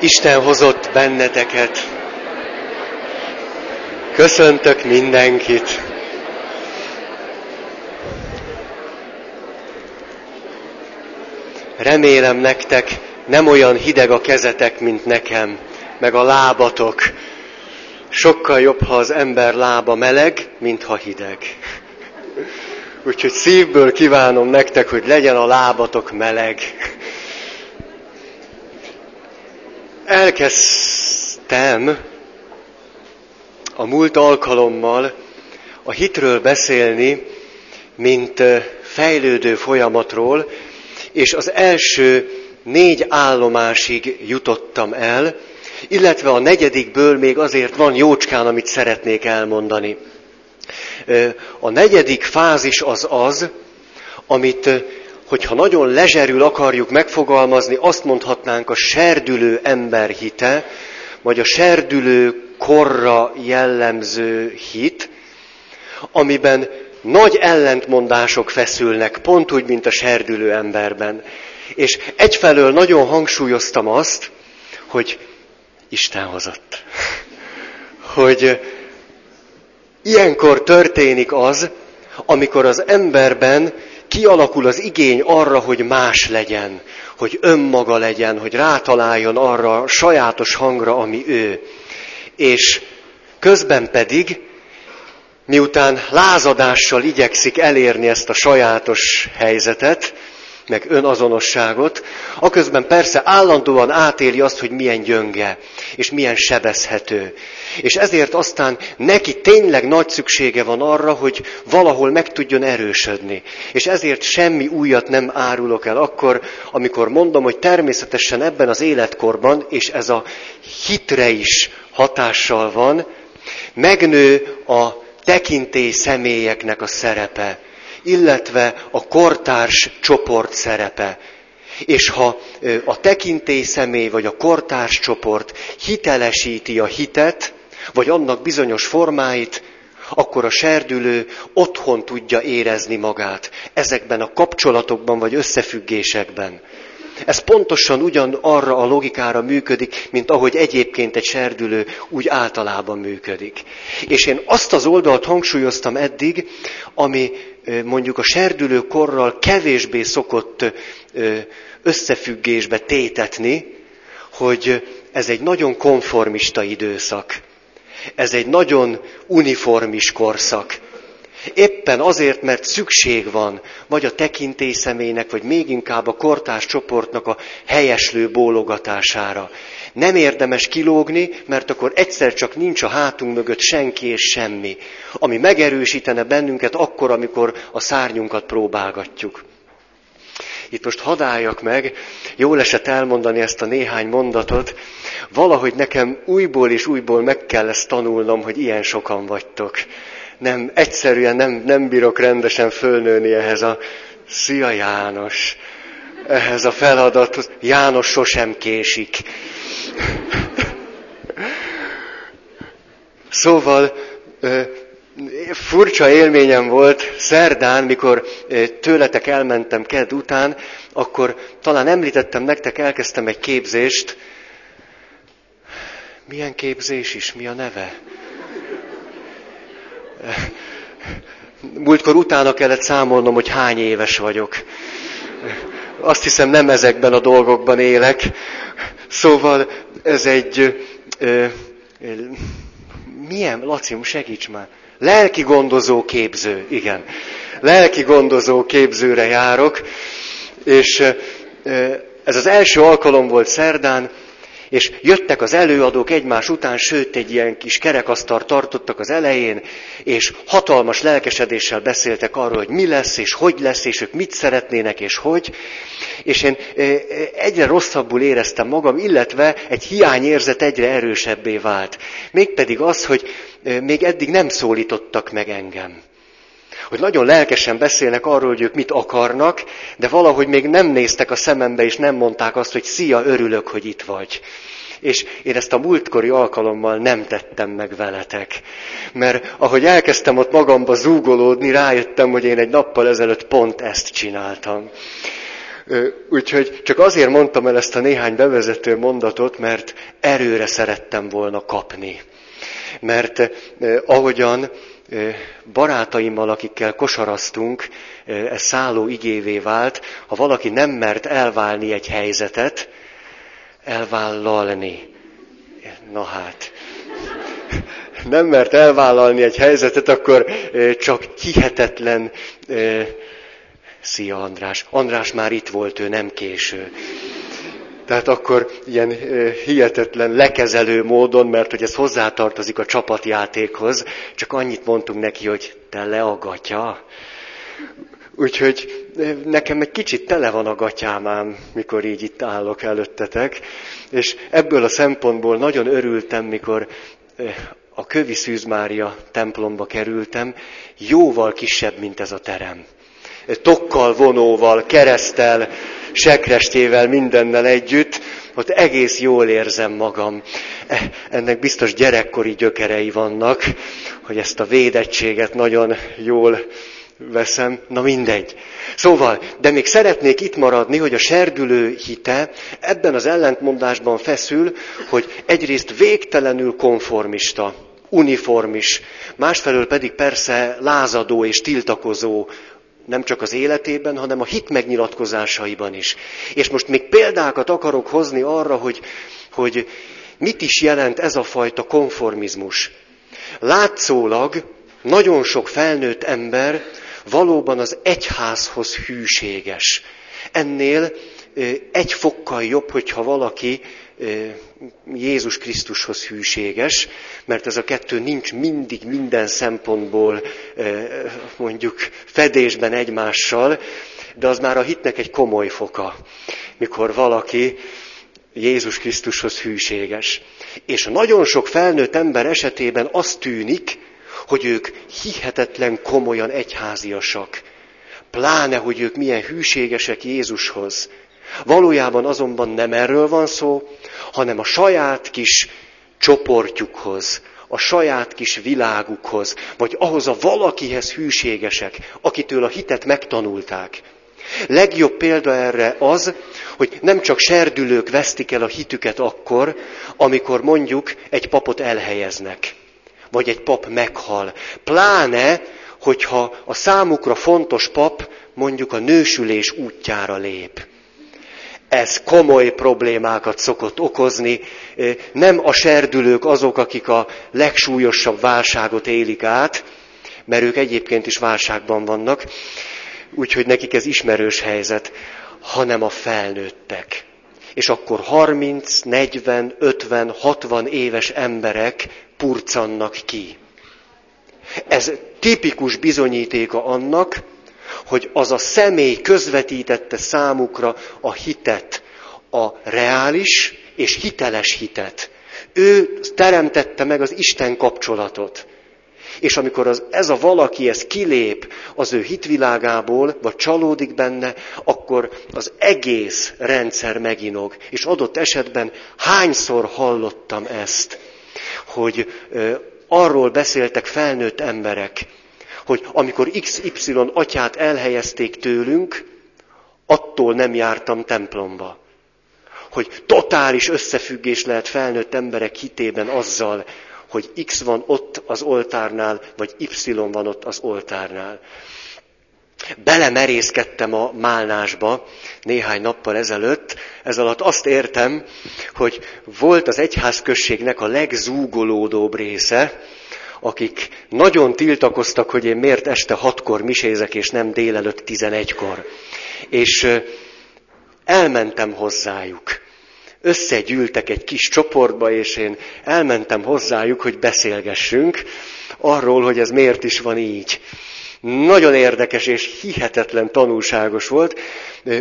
Isten hozott benneteket. Köszöntök mindenkit. Remélem nektek nem olyan hideg a kezetek, mint nekem, meg a lábatok. Sokkal jobb, ha az ember lába meleg, mint ha hideg. Úgyhogy szívből kívánom nektek, hogy legyen a lábatok meleg. Elkezdtem a múlt alkalommal a hitről beszélni, mint fejlődő folyamatról, és az első négy állomásig jutottam el, illetve a negyedikből még azért van jócskán, amit szeretnék elmondani. A negyedik fázis az az, amit, hogyha nagyon lezserül akarjuk megfogalmazni, azt mondhatnánk a serdülő ember hite, vagy a serdülő korra jellemző hit, amiben nagy ellentmondások feszülnek, pont úgy, mint a serdülő emberben. És egyfelől nagyon hangsúlyoztam azt, hogy Isten hozott. Hogy ilyenkor történik az, amikor az emberben kialakul az igény arra, hogy más legyen, hogy önmaga legyen, hogy rátaláljon arra a sajátos hangra, ami ő. És közben pedig, miután lázadással igyekszik elérni ezt a sajátos helyzetet, meg önazonosságot, aközben persze állandóan átéli azt, hogy milyen gyönge, és milyen sebezhető. És ezért aztán neki tényleg nagy szüksége van arra, hogy valahol meg tudjon erősödni. És ezért semmi újat nem árulok el akkor, amikor mondom, hogy természetesen ebben az életkorban, és ez a hitre is hatással van, megnő a tekintély személyeknek a szerepe illetve a kortárs csoport szerepe. És ha a tekintély személy vagy a kortárs csoport hitelesíti a hitet, vagy annak bizonyos formáit, akkor a serdülő otthon tudja érezni magát ezekben a kapcsolatokban vagy összefüggésekben. Ez pontosan ugyan arra a logikára működik, mint ahogy egyébként egy serdülő úgy általában működik. És én azt az oldalt hangsúlyoztam eddig, ami mondjuk a serdülő korral kevésbé szokott összefüggésbe tétetni, hogy ez egy nagyon konformista időszak. Ez egy nagyon uniformis korszak. Éppen azért, mert szükség van, vagy a tekintély személynek, vagy még inkább a kortás csoportnak a helyeslő bólogatására. Nem érdemes kilógni, mert akkor egyszer csak nincs a hátunk mögött senki és semmi, ami megerősítene bennünket akkor, amikor a szárnyunkat próbálgatjuk. Itt most hadáljak meg, jól esett elmondani ezt a néhány mondatot, valahogy nekem újból és újból meg kell ezt tanulnom, hogy ilyen sokan vagytok nem, egyszerűen nem, nem bírok rendesen fölnőni ehhez a Szia János, ehhez a feladathoz. János sosem késik. Szóval furcsa élményem volt szerdán, mikor tőletek elmentem kedd után, akkor talán említettem nektek, elkezdtem egy képzést. Milyen képzés is, mi a neve? Múltkor utána kellett számolnom, hogy hány éves vagyok. Azt hiszem nem ezekben a dolgokban élek. Szóval ez egy... Ö, milyen, Laci, segíts már. Lelki gondozó képző, igen. Lelki gondozó képzőre járok, és ez az első alkalom volt szerdán, és jöttek az előadók egymás után, sőt egy ilyen kis kerekasztart tartottak az elején, és hatalmas lelkesedéssel beszéltek arról, hogy mi lesz, és hogy lesz, és ők mit szeretnének, és hogy. És én egyre rosszabbul éreztem magam, illetve egy hiányérzet egyre erősebbé vált. Mégpedig az, hogy még eddig nem szólítottak meg engem hogy nagyon lelkesen beszélnek arról, hogy ők mit akarnak, de valahogy még nem néztek a szemembe, és nem mondták azt, hogy szia, örülök, hogy itt vagy. És én ezt a múltkori alkalommal nem tettem meg veletek. Mert ahogy elkezdtem ott magamba zúgolódni, rájöttem, hogy én egy nappal ezelőtt pont ezt csináltam. Úgyhogy csak azért mondtam el ezt a néhány bevezető mondatot, mert erőre szerettem volna kapni. Mert ahogyan barátaimmal, akikkel kosaraztunk, ez szálló igévé vált, ha valaki nem mert elválni egy helyzetet, elvállalni. Na hát, nem mert elvállalni egy helyzetet, akkor csak hihetetlen... Szia András. András már itt volt, ő nem késő. Tehát akkor ilyen hihetetlen lekezelő módon, mert hogy ez hozzátartozik a csapatjátékhoz, csak annyit mondtunk neki, hogy te leagatja. Úgyhogy nekem egy kicsit tele van a gatyámám, mikor így itt állok előttetek, és ebből a szempontból nagyon örültem, mikor a Kövi Szűz Mária templomba kerültem, jóval kisebb, mint ez a terem. Tokkal, vonóval, keresztel, sekrestével, mindennel együtt, ott egész jól érzem magam. E, ennek biztos gyerekkori gyökerei vannak, hogy ezt a védettséget nagyon jól veszem, na mindegy. Szóval, de még szeretnék itt maradni, hogy a serdülő hite ebben az ellentmondásban feszül, hogy egyrészt végtelenül konformista, uniformis, másfelől pedig persze lázadó és tiltakozó, nem csak az életében, hanem a hit megnyilatkozásaiban is. És most még példákat akarok hozni arra, hogy, hogy mit is jelent ez a fajta konformizmus. Látszólag nagyon sok felnőtt ember valóban az egyházhoz hűséges. Ennél egy fokkal jobb, hogyha valaki Jézus Krisztushoz hűséges, mert ez a kettő nincs mindig minden szempontból mondjuk fedésben egymással, de az már a hitnek egy komoly foka, mikor valaki Jézus Krisztushoz hűséges. És nagyon sok felnőtt ember esetében az tűnik, hogy ők hihetetlen komolyan egyháziasak. Pláne, hogy ők milyen hűségesek Jézushoz. Valójában azonban nem erről van szó, hanem a saját kis csoportjukhoz, a saját kis világukhoz, vagy ahhoz a valakihez hűségesek, akitől a hitet megtanulták. Legjobb példa erre az, hogy nem csak serdülők vesztik el a hitüket akkor, amikor mondjuk egy papot elhelyeznek, vagy egy pap meghal. Pláne, hogyha a számukra fontos pap mondjuk a nősülés útjára lép ez komoly problémákat szokott okozni. Nem a serdülők azok, akik a legsúlyosabb válságot élik át, mert ők egyébként is válságban vannak, úgyhogy nekik ez ismerős helyzet, hanem a felnőttek. És akkor 30, 40, 50, 60 éves emberek purcannak ki. Ez tipikus bizonyítéka annak, hogy az a személy közvetítette számukra a hitet, a reális és hiteles hitet. Ő teremtette meg az Isten kapcsolatot. És amikor az, ez a valaki ez kilép az ő hitvilágából, vagy csalódik benne, akkor az egész rendszer meginog. És adott esetben hányszor hallottam ezt, hogy ö, arról beszéltek felnőtt emberek, hogy amikor XY atyát elhelyezték tőlünk, attól nem jártam templomba. Hogy totális összefüggés lehet felnőtt emberek hitében azzal, hogy X van ott az oltárnál, vagy Y van ott az oltárnál. Belemerészkedtem a málnásba néhány nappal ezelőtt, ez alatt azt értem, hogy volt az egyházközségnek a legzúgolódóbb része, akik nagyon tiltakoztak, hogy én miért este hatkor misézek, és nem délelőtt tizenegykor. És elmentem hozzájuk. Összegyűltek egy kis csoportba, és én elmentem hozzájuk, hogy beszélgessünk arról, hogy ez miért is van így. Nagyon érdekes és hihetetlen tanulságos volt.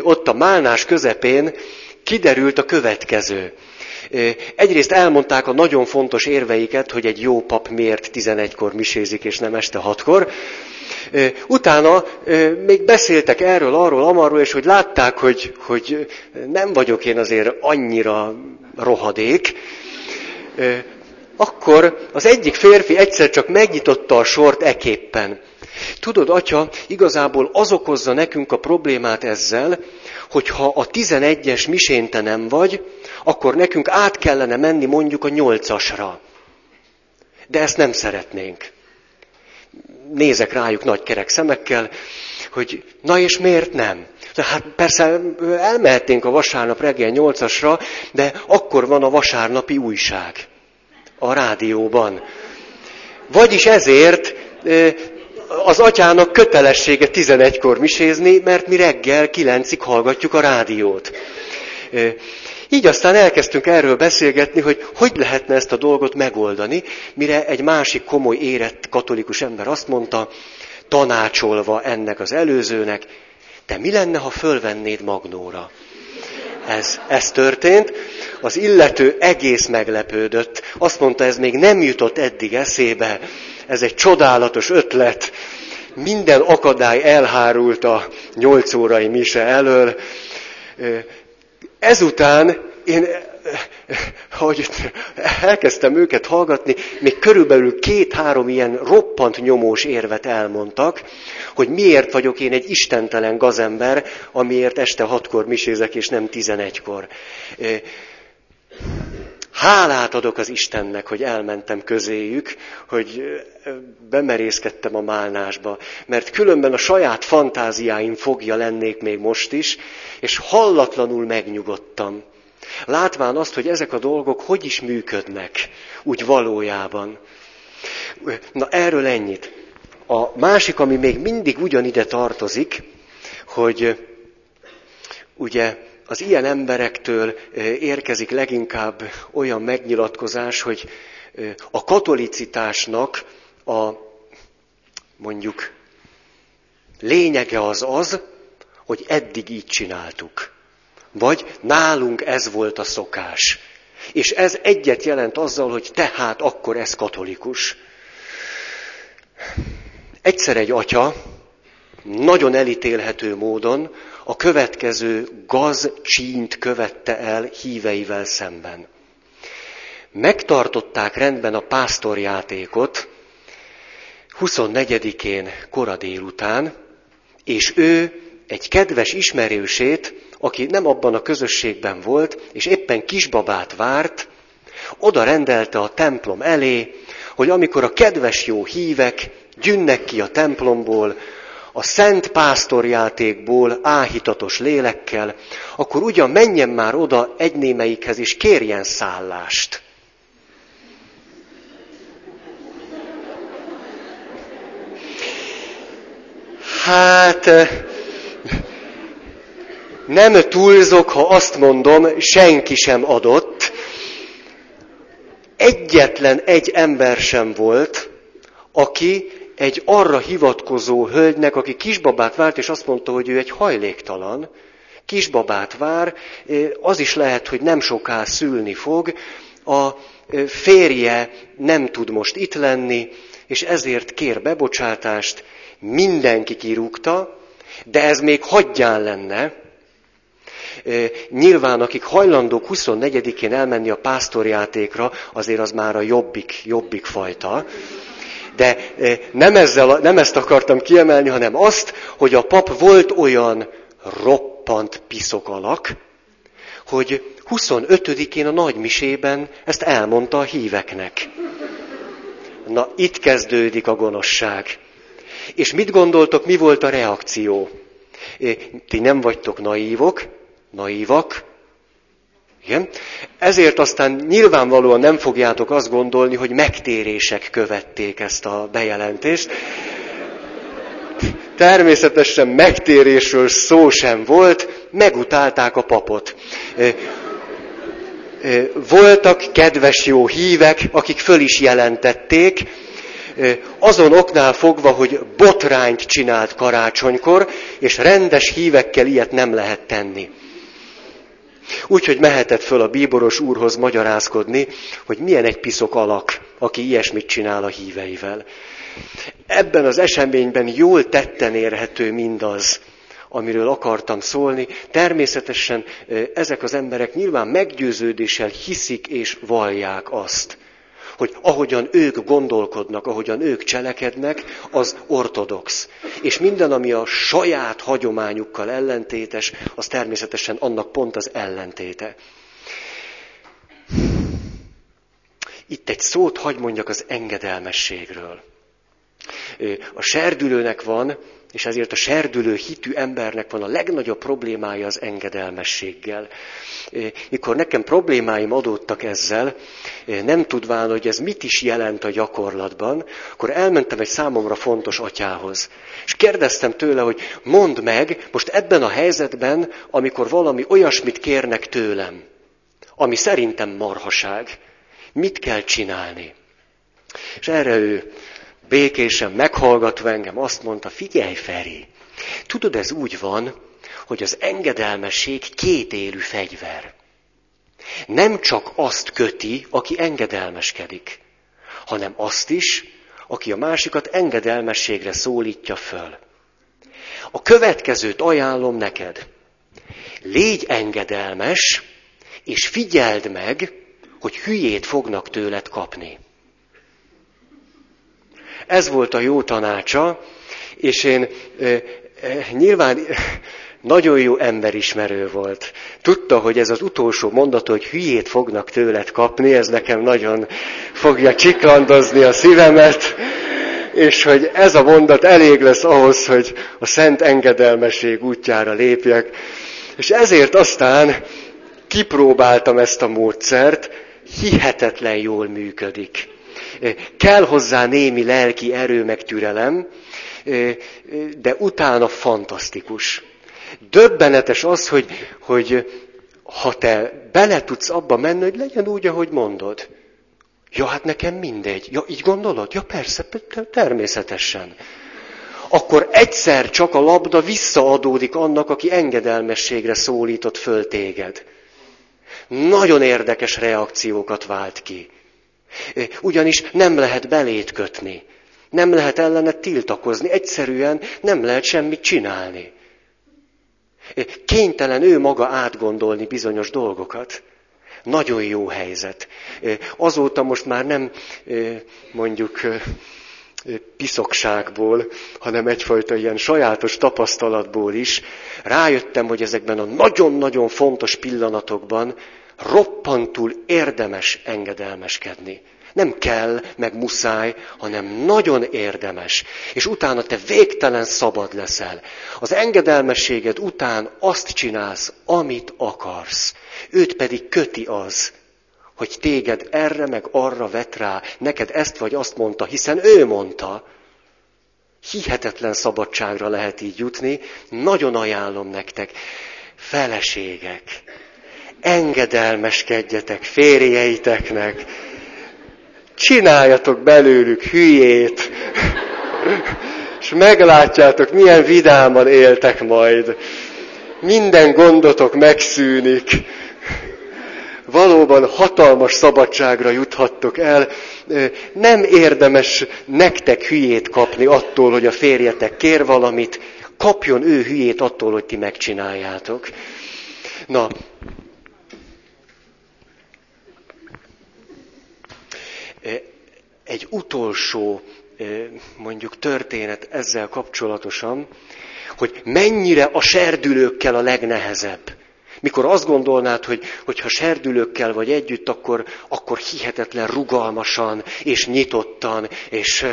Ott a málnás közepén kiderült a következő. Egyrészt elmondták a nagyon fontos érveiket, hogy egy jó pap miért 11-kor misézik, és nem este 6-kor. Utána még beszéltek erről, arról, amarról, és hogy látták, hogy, hogy nem vagyok én azért annyira rohadék. Akkor az egyik férfi egyszer csak megnyitotta a sort eképpen. Tudod, atya, igazából az okozza nekünk a problémát ezzel, hogy ha a 11-es misén te nem vagy, akkor nekünk át kellene menni mondjuk a 8-asra. De ezt nem szeretnénk. Nézek rájuk nagy kerek szemekkel, hogy na és miért nem? Hát persze elmehetnénk a vasárnap reggel 8-asra, de akkor van a vasárnapi újság a rádióban. Vagyis ezért az atyának kötelessége 11-kor misézni, mert mi reggel 9-ig hallgatjuk a rádiót. Így aztán elkezdtünk erről beszélgetni, hogy hogy lehetne ezt a dolgot megoldani, mire egy másik komoly érett katolikus ember azt mondta, tanácsolva ennek az előzőnek, de mi lenne, ha fölvennéd magnóra? Ez, ez történt. Az illető egész meglepődött. Azt mondta, ez még nem jutott eddig eszébe. Ez egy csodálatos ötlet. Minden akadály elhárult a nyolc órai mise elől. Ezután én, hogy elkezdtem őket hallgatni, még körülbelül két-három ilyen roppant nyomós érvet elmondtak, hogy miért vagyok én egy istentelen gazember, amiért este hatkor misézek, és nem tizenegykor. Hálát adok az Istennek, hogy elmentem közéjük, hogy bemerészkedtem a málnásba, mert különben a saját fantáziáim fogja lennék még most is, és hallatlanul megnyugodtam. Látván azt, hogy ezek a dolgok hogy is működnek, úgy valójában. Na erről ennyit. A másik, ami még mindig ugyanide tartozik, hogy ugye az ilyen emberektől érkezik leginkább olyan megnyilatkozás, hogy a katolicitásnak a mondjuk lényege az az, hogy eddig így csináltuk. Vagy nálunk ez volt a szokás. És ez egyet jelent azzal, hogy tehát akkor ez katolikus. Egyszer egy atya nagyon elítélhető módon a következő gazcsínt követte el híveivel szemben. Megtartották rendben a pásztorjátékot 24-én kora délután, és ő egy kedves ismerősét, aki nem abban a közösségben volt, és éppen kisbabát várt, oda rendelte a templom elé, hogy amikor a kedves jó hívek gyűnnek ki a templomból, a szent pásztorjátékból áhítatos lélekkel, akkor ugyan menjen már oda egy némelyikhez, és kérjen szállást. Hát, nem túlzok, ha azt mondom, senki sem adott. Egyetlen egy ember sem volt, aki egy arra hivatkozó hölgynek, aki kisbabát várt, és azt mondta, hogy ő egy hajléktalan, kisbabát vár, az is lehet, hogy nem soká szülni fog, a férje nem tud most itt lenni, és ezért kér bebocsátást, mindenki kirúgta, de ez még hagyján lenne. Nyilván, akik hajlandók 24-én elmenni a pásztorjátékra, azért az már a jobbik, jobbik fajta. De nem, ezzel, nem ezt akartam kiemelni, hanem azt, hogy a pap volt olyan roppant piszok alak, hogy 25-én a nagymisében ezt elmondta a híveknek. Na, itt kezdődik a gonoszság. És mit gondoltok, mi volt a reakció? Ti nem vagytok naívok, naívak, igen? Ezért aztán nyilvánvalóan nem fogjátok azt gondolni, hogy megtérések követték ezt a bejelentést. Természetesen megtérésről szó sem volt, megutálták a papot. Voltak kedves jó hívek, akik föl is jelentették, azon oknál fogva, hogy botrányt csinált karácsonykor, és rendes hívekkel ilyet nem lehet tenni. Úgyhogy mehetett föl a bíboros úrhoz magyarázkodni, hogy milyen egy piszok alak, aki ilyesmit csinál a híveivel. Ebben az eseményben jól tetten érhető mindaz, amiről akartam szólni. Természetesen ezek az emberek nyilván meggyőződéssel hiszik és vallják azt, hogy ahogyan ők gondolkodnak, ahogyan ők cselekednek, az ortodox. És minden, ami a saját hagyományukkal ellentétes, az természetesen annak pont az ellentéte. Itt egy szót hagy mondjak az engedelmességről. A serdülőnek van, és ezért a serdülő hitű embernek van a legnagyobb problémája az engedelmességgel. Mikor nekem problémáim adódtak ezzel, nem tudván, hogy ez mit is jelent a gyakorlatban, akkor elmentem egy számomra fontos atyához. És kérdeztem tőle, hogy mondd meg, most ebben a helyzetben, amikor valami olyasmit kérnek tőlem, ami szerintem marhaság, mit kell csinálni? És erre ő békésen meghallgatva engem azt mondta, figyelj Feri, tudod, ez úgy van, hogy az engedelmesség élő fegyver. Nem csak azt köti, aki engedelmeskedik, hanem azt is, aki a másikat engedelmességre szólítja föl. A következőt ajánlom neked. Légy engedelmes, és figyeld meg, hogy hülyét fognak tőled kapni. Ez volt a jó tanácsa, és én nyilván nagyon jó emberismerő volt. Tudta, hogy ez az utolsó mondat, hogy hülyét fognak tőled kapni, ez nekem nagyon fogja csiklandozni a szívemet, és hogy ez a mondat elég lesz ahhoz, hogy a szent engedelmesség útjára lépjek. És ezért aztán kipróbáltam ezt a módszert, hihetetlen jól működik. Kell hozzá némi lelki erő meg türelem, de utána fantasztikus. Döbbenetes az, hogy, hogy ha te bele tudsz abba menni, hogy legyen úgy, ahogy mondod. Ja, hát nekem mindegy. Ja, így gondolod? Ja, persze, természetesen. Akkor egyszer csak a labda visszaadódik annak, aki engedelmességre szólított föl téged. Nagyon érdekes reakciókat vált ki. Ugyanis nem lehet belét kötni. Nem lehet ellene tiltakozni. Egyszerűen nem lehet semmit csinálni. Kénytelen ő maga átgondolni bizonyos dolgokat. Nagyon jó helyzet. Azóta most már nem mondjuk piszokságból, hanem egyfajta ilyen sajátos tapasztalatból is rájöttem, hogy ezekben a nagyon-nagyon fontos pillanatokban roppantul érdemes engedelmeskedni. Nem kell, meg muszáj, hanem nagyon érdemes. És utána te végtelen szabad leszel. Az engedelmességed után azt csinálsz, amit akarsz. Őt pedig köti az, hogy téged erre meg arra vet rá, neked ezt vagy azt mondta, hiszen ő mondta. Hihetetlen szabadságra lehet így jutni, nagyon ajánlom nektek. Feleségek, engedelmeskedjetek férjeiteknek, csináljatok belőlük hülyét, és meglátjátok, milyen vidáman éltek majd. Minden gondotok megszűnik. Valóban hatalmas szabadságra juthattok el. Nem érdemes nektek hülyét kapni attól, hogy a férjetek kér valamit. Kapjon ő hülyét attól, hogy ti megcsináljátok. Na, egy utolsó mondjuk történet ezzel kapcsolatosan, hogy mennyire a serdülőkkel a legnehezebb. Mikor azt gondolnád, hogy, hogy ha serdülőkkel vagy együtt, akkor, akkor hihetetlen rugalmasan és nyitottan, és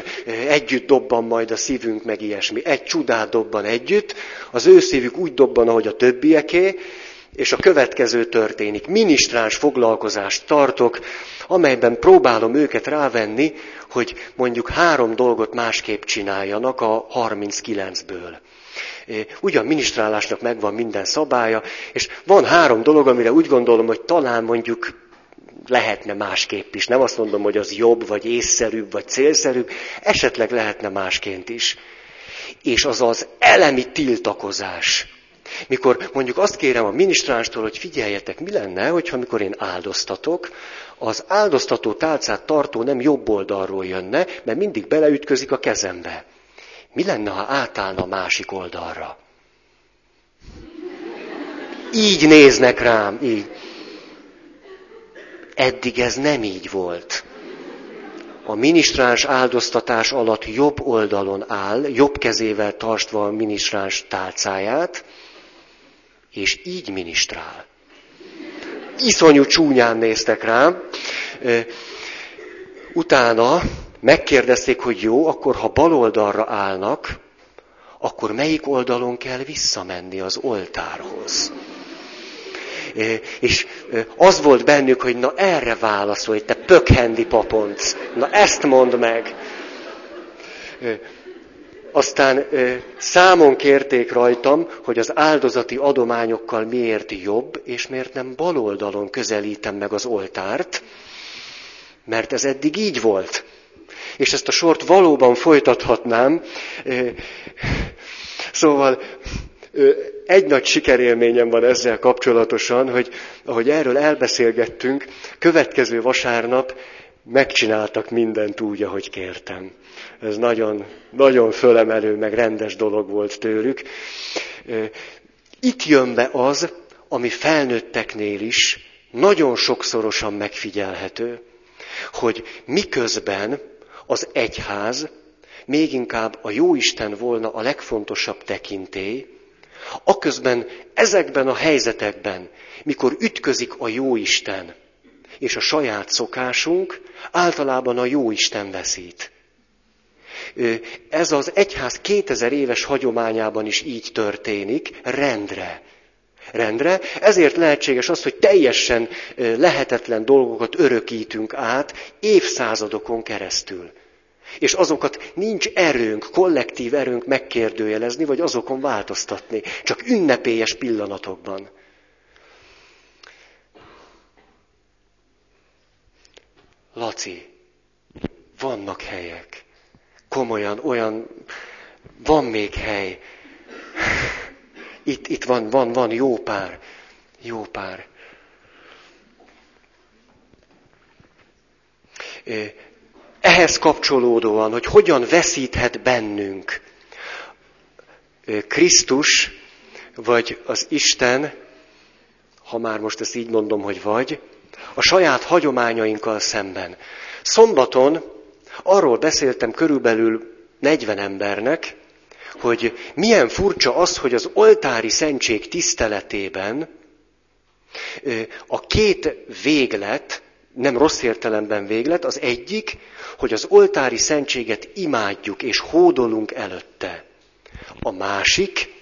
együtt dobban majd a szívünk, meg ilyesmi. Egy csodát dobban együtt, az ő szívük úgy dobban, ahogy a többieké, és a következő történik. Ministráns foglalkozást tartok, amelyben próbálom őket rávenni, hogy mondjuk három dolgot másképp csináljanak a 39-ből. Ugyan minisztrálásnak megvan minden szabálya, és van három dolog, amire úgy gondolom, hogy talán mondjuk lehetne másképp is. Nem azt mondom, hogy az jobb, vagy észszerűbb, vagy célszerűbb, esetleg lehetne másként is. És az az elemi tiltakozás. Mikor mondjuk azt kérem a minisztránstól, hogy figyeljetek, mi lenne, hogyha mikor én áldoztatok, az áldoztató tálcát tartó nem jobb oldalról jönne, mert mindig beleütközik a kezembe. Mi lenne, ha átállna a másik oldalra? Így néznek rám, így. Eddig ez nem így volt. a minisztráns áldoztatás alatt jobb oldalon áll, jobb kezével tartva a minisztráns tálcáját, és így minisztrál. Iszonyú csúnyán néztek rám. Utána megkérdezték, hogy jó, akkor ha bal oldalra állnak, akkor melyik oldalon kell visszamenni az oltárhoz? És az volt bennük, hogy na erre válaszolj, te pökhendi paponc, na ezt mondd meg. Aztán számon kérték rajtam, hogy az áldozati adományokkal miért jobb, és miért nem bal oldalon közelítem meg az oltárt, mert ez eddig így volt. És ezt a sort valóban folytathatnám. Szóval egy nagy sikerélményem van ezzel kapcsolatosan, hogy ahogy erről elbeszélgettünk, következő vasárnap megcsináltak mindent úgy, ahogy kértem. Ez nagyon, nagyon fölemelő, meg rendes dolog volt tőlük. Itt jön be az, ami felnőtteknél is nagyon sokszorosan megfigyelhető, hogy miközben az egyház még inkább a jóisten volna a legfontosabb tekintély, aközben ezekben a helyzetekben, mikor ütközik a jóisten és a saját szokásunk, általában a jóisten veszít. Ez az egyház 2000 éves hagyományában is így történik, rendre. Rendre. Ezért lehetséges az, hogy teljesen lehetetlen dolgokat örökítünk át évszázadokon keresztül. És azokat nincs erőnk, kollektív erőnk megkérdőjelezni, vagy azokon változtatni. Csak ünnepélyes pillanatokban. Laci, vannak helyek. Komolyan, olyan, van még hely. Itt, itt van, van, van jó pár. Jó pár. Ehhez kapcsolódóan, hogy hogyan veszíthet bennünk Krisztus, vagy az Isten, ha már most ezt így mondom, hogy vagy, a saját hagyományainkkal szemben. Szombaton arról beszéltem körülbelül 40 embernek, hogy milyen furcsa az, hogy az oltári szentség tiszteletében a két véglet, nem rossz értelemben véglet, az egyik, hogy az oltári szentséget imádjuk és hódolunk előtte. A másik,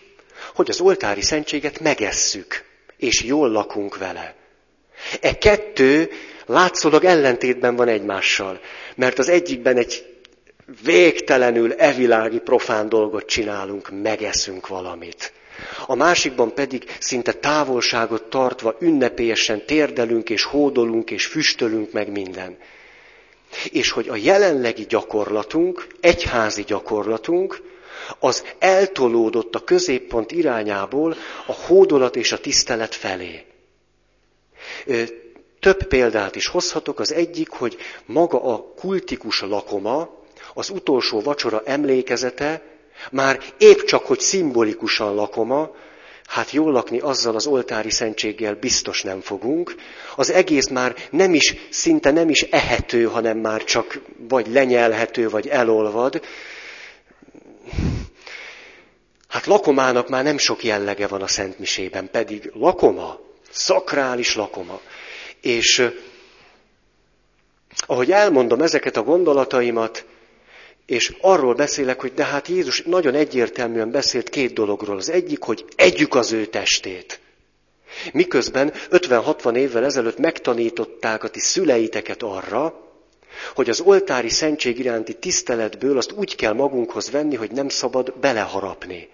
hogy az oltári szentséget megesszük, és jól lakunk vele. E kettő látszólag ellentétben van egymással, mert az egyikben egy végtelenül evilági profán dolgot csinálunk, megeszünk valamit. A másikban pedig szinte távolságot tartva ünnepélyesen térdelünk és hódolunk és füstölünk meg minden. És hogy a jelenlegi gyakorlatunk, egyházi gyakorlatunk, az eltolódott a középpont irányából a hódolat és a tisztelet felé. Több példát is hozhatok. Az egyik, hogy maga a kultikus lakoma, az utolsó vacsora emlékezete, már épp csak, hogy szimbolikusan lakoma, hát jól lakni azzal az oltári szentséggel biztos nem fogunk. Az egész már nem is, szinte nem is ehető, hanem már csak vagy lenyelhető, vagy elolvad. Hát lakomának már nem sok jellege van a Szentmisében, pedig lakoma, szakrális lakoma. És ahogy elmondom ezeket a gondolataimat, és arról beszélek, hogy de hát Jézus nagyon egyértelműen beszélt két dologról. Az egyik, hogy együk az ő testét. Miközben 50-60 évvel ezelőtt megtanították a ti szüleiteket arra, hogy az oltári szentség iránti tiszteletből azt úgy kell magunkhoz venni, hogy nem szabad beleharapni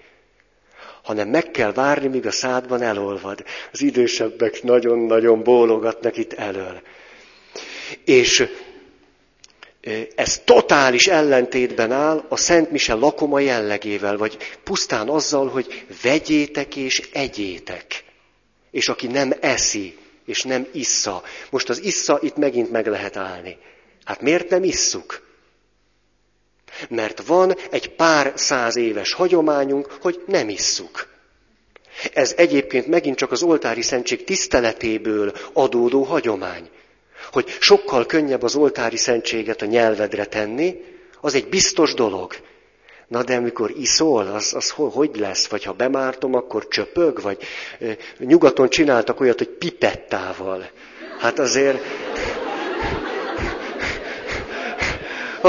hanem meg kell várni, míg a szádban elolvad. Az idősebbek nagyon-nagyon bólogatnak itt elől. És ez totális ellentétben áll a Szent Mise lakoma jellegével, vagy pusztán azzal, hogy vegyétek és egyétek. És aki nem eszi, és nem issza. Most az issza itt megint meg lehet állni. Hát miért nem isszuk? Mert van egy pár száz éves hagyományunk, hogy nem isszuk. Ez egyébként megint csak az oltári szentség tiszteletéből adódó hagyomány. Hogy sokkal könnyebb az oltári szentséget a nyelvedre tenni, az egy biztos dolog. Na de amikor iszol, az, az hogy lesz? Vagy ha bemártom, akkor csöpög? Vagy nyugaton csináltak olyat, hogy pipettával. Hát azért...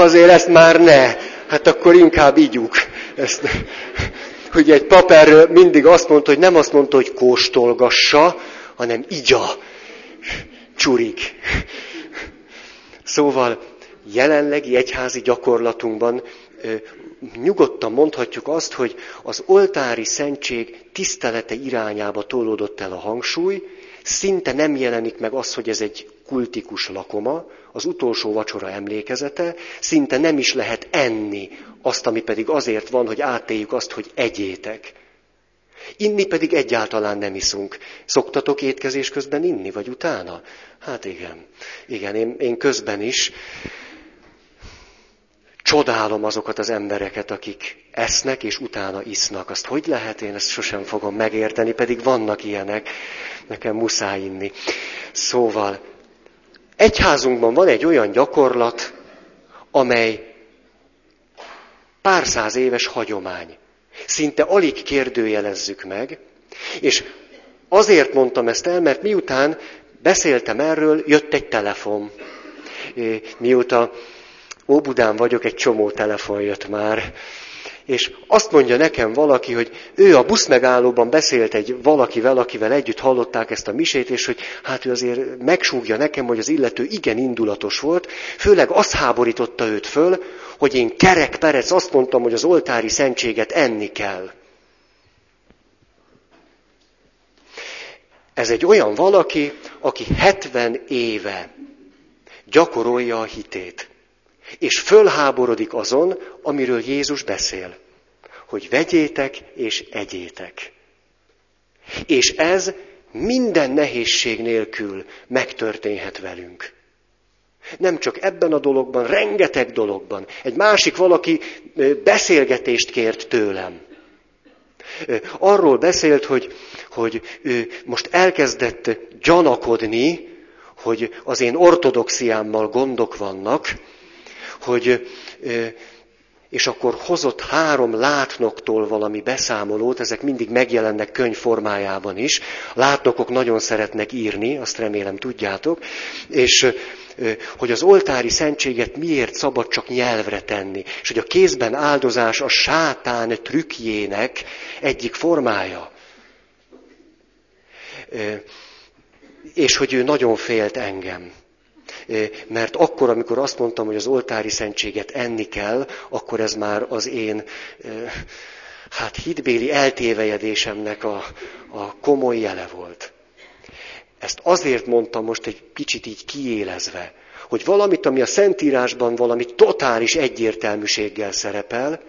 Azért ezt már ne. Hát akkor inkább ígyuk. Ezt, hogy egy pap mindig azt mondta, hogy nem azt mondta, hogy kóstolgassa, hanem igya. Csurik. Szóval jelenlegi egyházi gyakorlatunkban nyugodtan mondhatjuk azt, hogy az oltári szentség tisztelete irányába tolódott el a hangsúly, szinte nem jelenik meg az, hogy ez egy kultikus lakoma, az utolsó vacsora emlékezete, szinte nem is lehet enni azt, ami pedig azért van, hogy átéljük azt, hogy egyétek. Inni pedig egyáltalán nem iszunk. Szoktatok étkezés közben inni, vagy utána? Hát igen. Igen, én, én közben is csodálom azokat az embereket, akik esznek és utána isznak. Azt hogy lehet, én ezt sosem fogom megérteni, pedig vannak ilyenek, nekem muszáj inni. Szóval, egyházunkban van egy olyan gyakorlat, amely pár száz éves hagyomány. Szinte alig kérdőjelezzük meg, és azért mondtam ezt el, mert miután beszéltem erről, jött egy telefon. Mióta Óbudán vagyok, egy csomó telefon jött már. És azt mondja nekem valaki, hogy ő a buszmegállóban beszélt egy valakivel, akivel együtt hallották ezt a misét, és hogy hát ő azért megsúgja nekem, hogy az illető igen indulatos volt, főleg az háborította őt föl, hogy én kerek perec azt mondtam, hogy az oltári szentséget enni kell. Ez egy olyan valaki, aki 70 éve gyakorolja a hitét. És fölháborodik azon, amiről Jézus beszél, hogy vegyétek és egyétek. És ez minden nehézség nélkül megtörténhet velünk. Nem csak ebben a dologban, rengeteg dologban. Egy másik valaki beszélgetést kért tőlem. Arról beszélt, hogy, hogy ő most elkezdett gyanakodni, hogy az én ortodoxiámmal gondok vannak, hogy és akkor hozott három látnoktól valami beszámolót, ezek mindig megjelennek könyv formájában is. Látnokok nagyon szeretnek írni, azt remélem tudjátok, és hogy az oltári szentséget miért szabad csak nyelvre tenni, és hogy a kézben áldozás a sátán trükkjének egyik formája. És hogy ő nagyon félt engem mert akkor, amikor azt mondtam, hogy az oltári szentséget enni kell, akkor ez már az én hát hitbéli eltévejedésemnek a, a komoly jele volt. Ezt azért mondtam most egy kicsit így kiélezve, hogy valamit, ami a Szentírásban valami totális egyértelműséggel szerepel,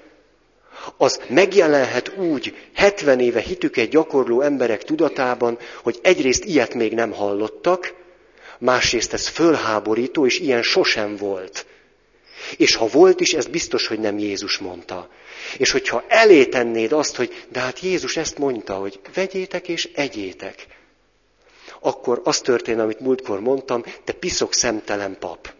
az megjelenhet úgy 70 éve hitüket gyakorló emberek tudatában, hogy egyrészt ilyet még nem hallottak, másrészt ez fölháborító, és ilyen sosem volt. És ha volt is, ez biztos, hogy nem Jézus mondta. És hogyha elé tennéd azt, hogy de hát Jézus ezt mondta, hogy vegyétek és egyétek, akkor az történt, amit múltkor mondtam, te piszok szemtelen pap.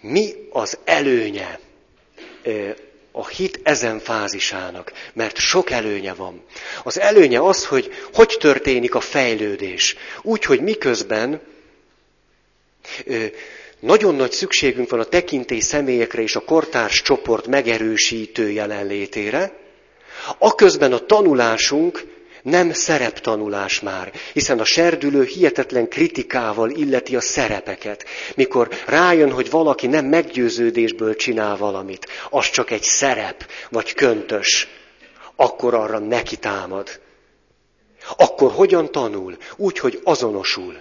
Mi az előnye a hit ezen fázisának, mert sok előnye van. Az előnye az, hogy hogy történik a fejlődés. Úgy, hogy miközben ö, nagyon nagy szükségünk van a tekintély személyekre és a kortárs csoport megerősítő jelenlétére, aközben a tanulásunk nem szereptanulás már, hiszen a serdülő hihetetlen kritikával illeti a szerepeket. Mikor rájön, hogy valaki nem meggyőződésből csinál valamit, az csak egy szerep, vagy köntös, akkor arra neki támad. Akkor hogyan tanul? Úgy, hogy azonosul.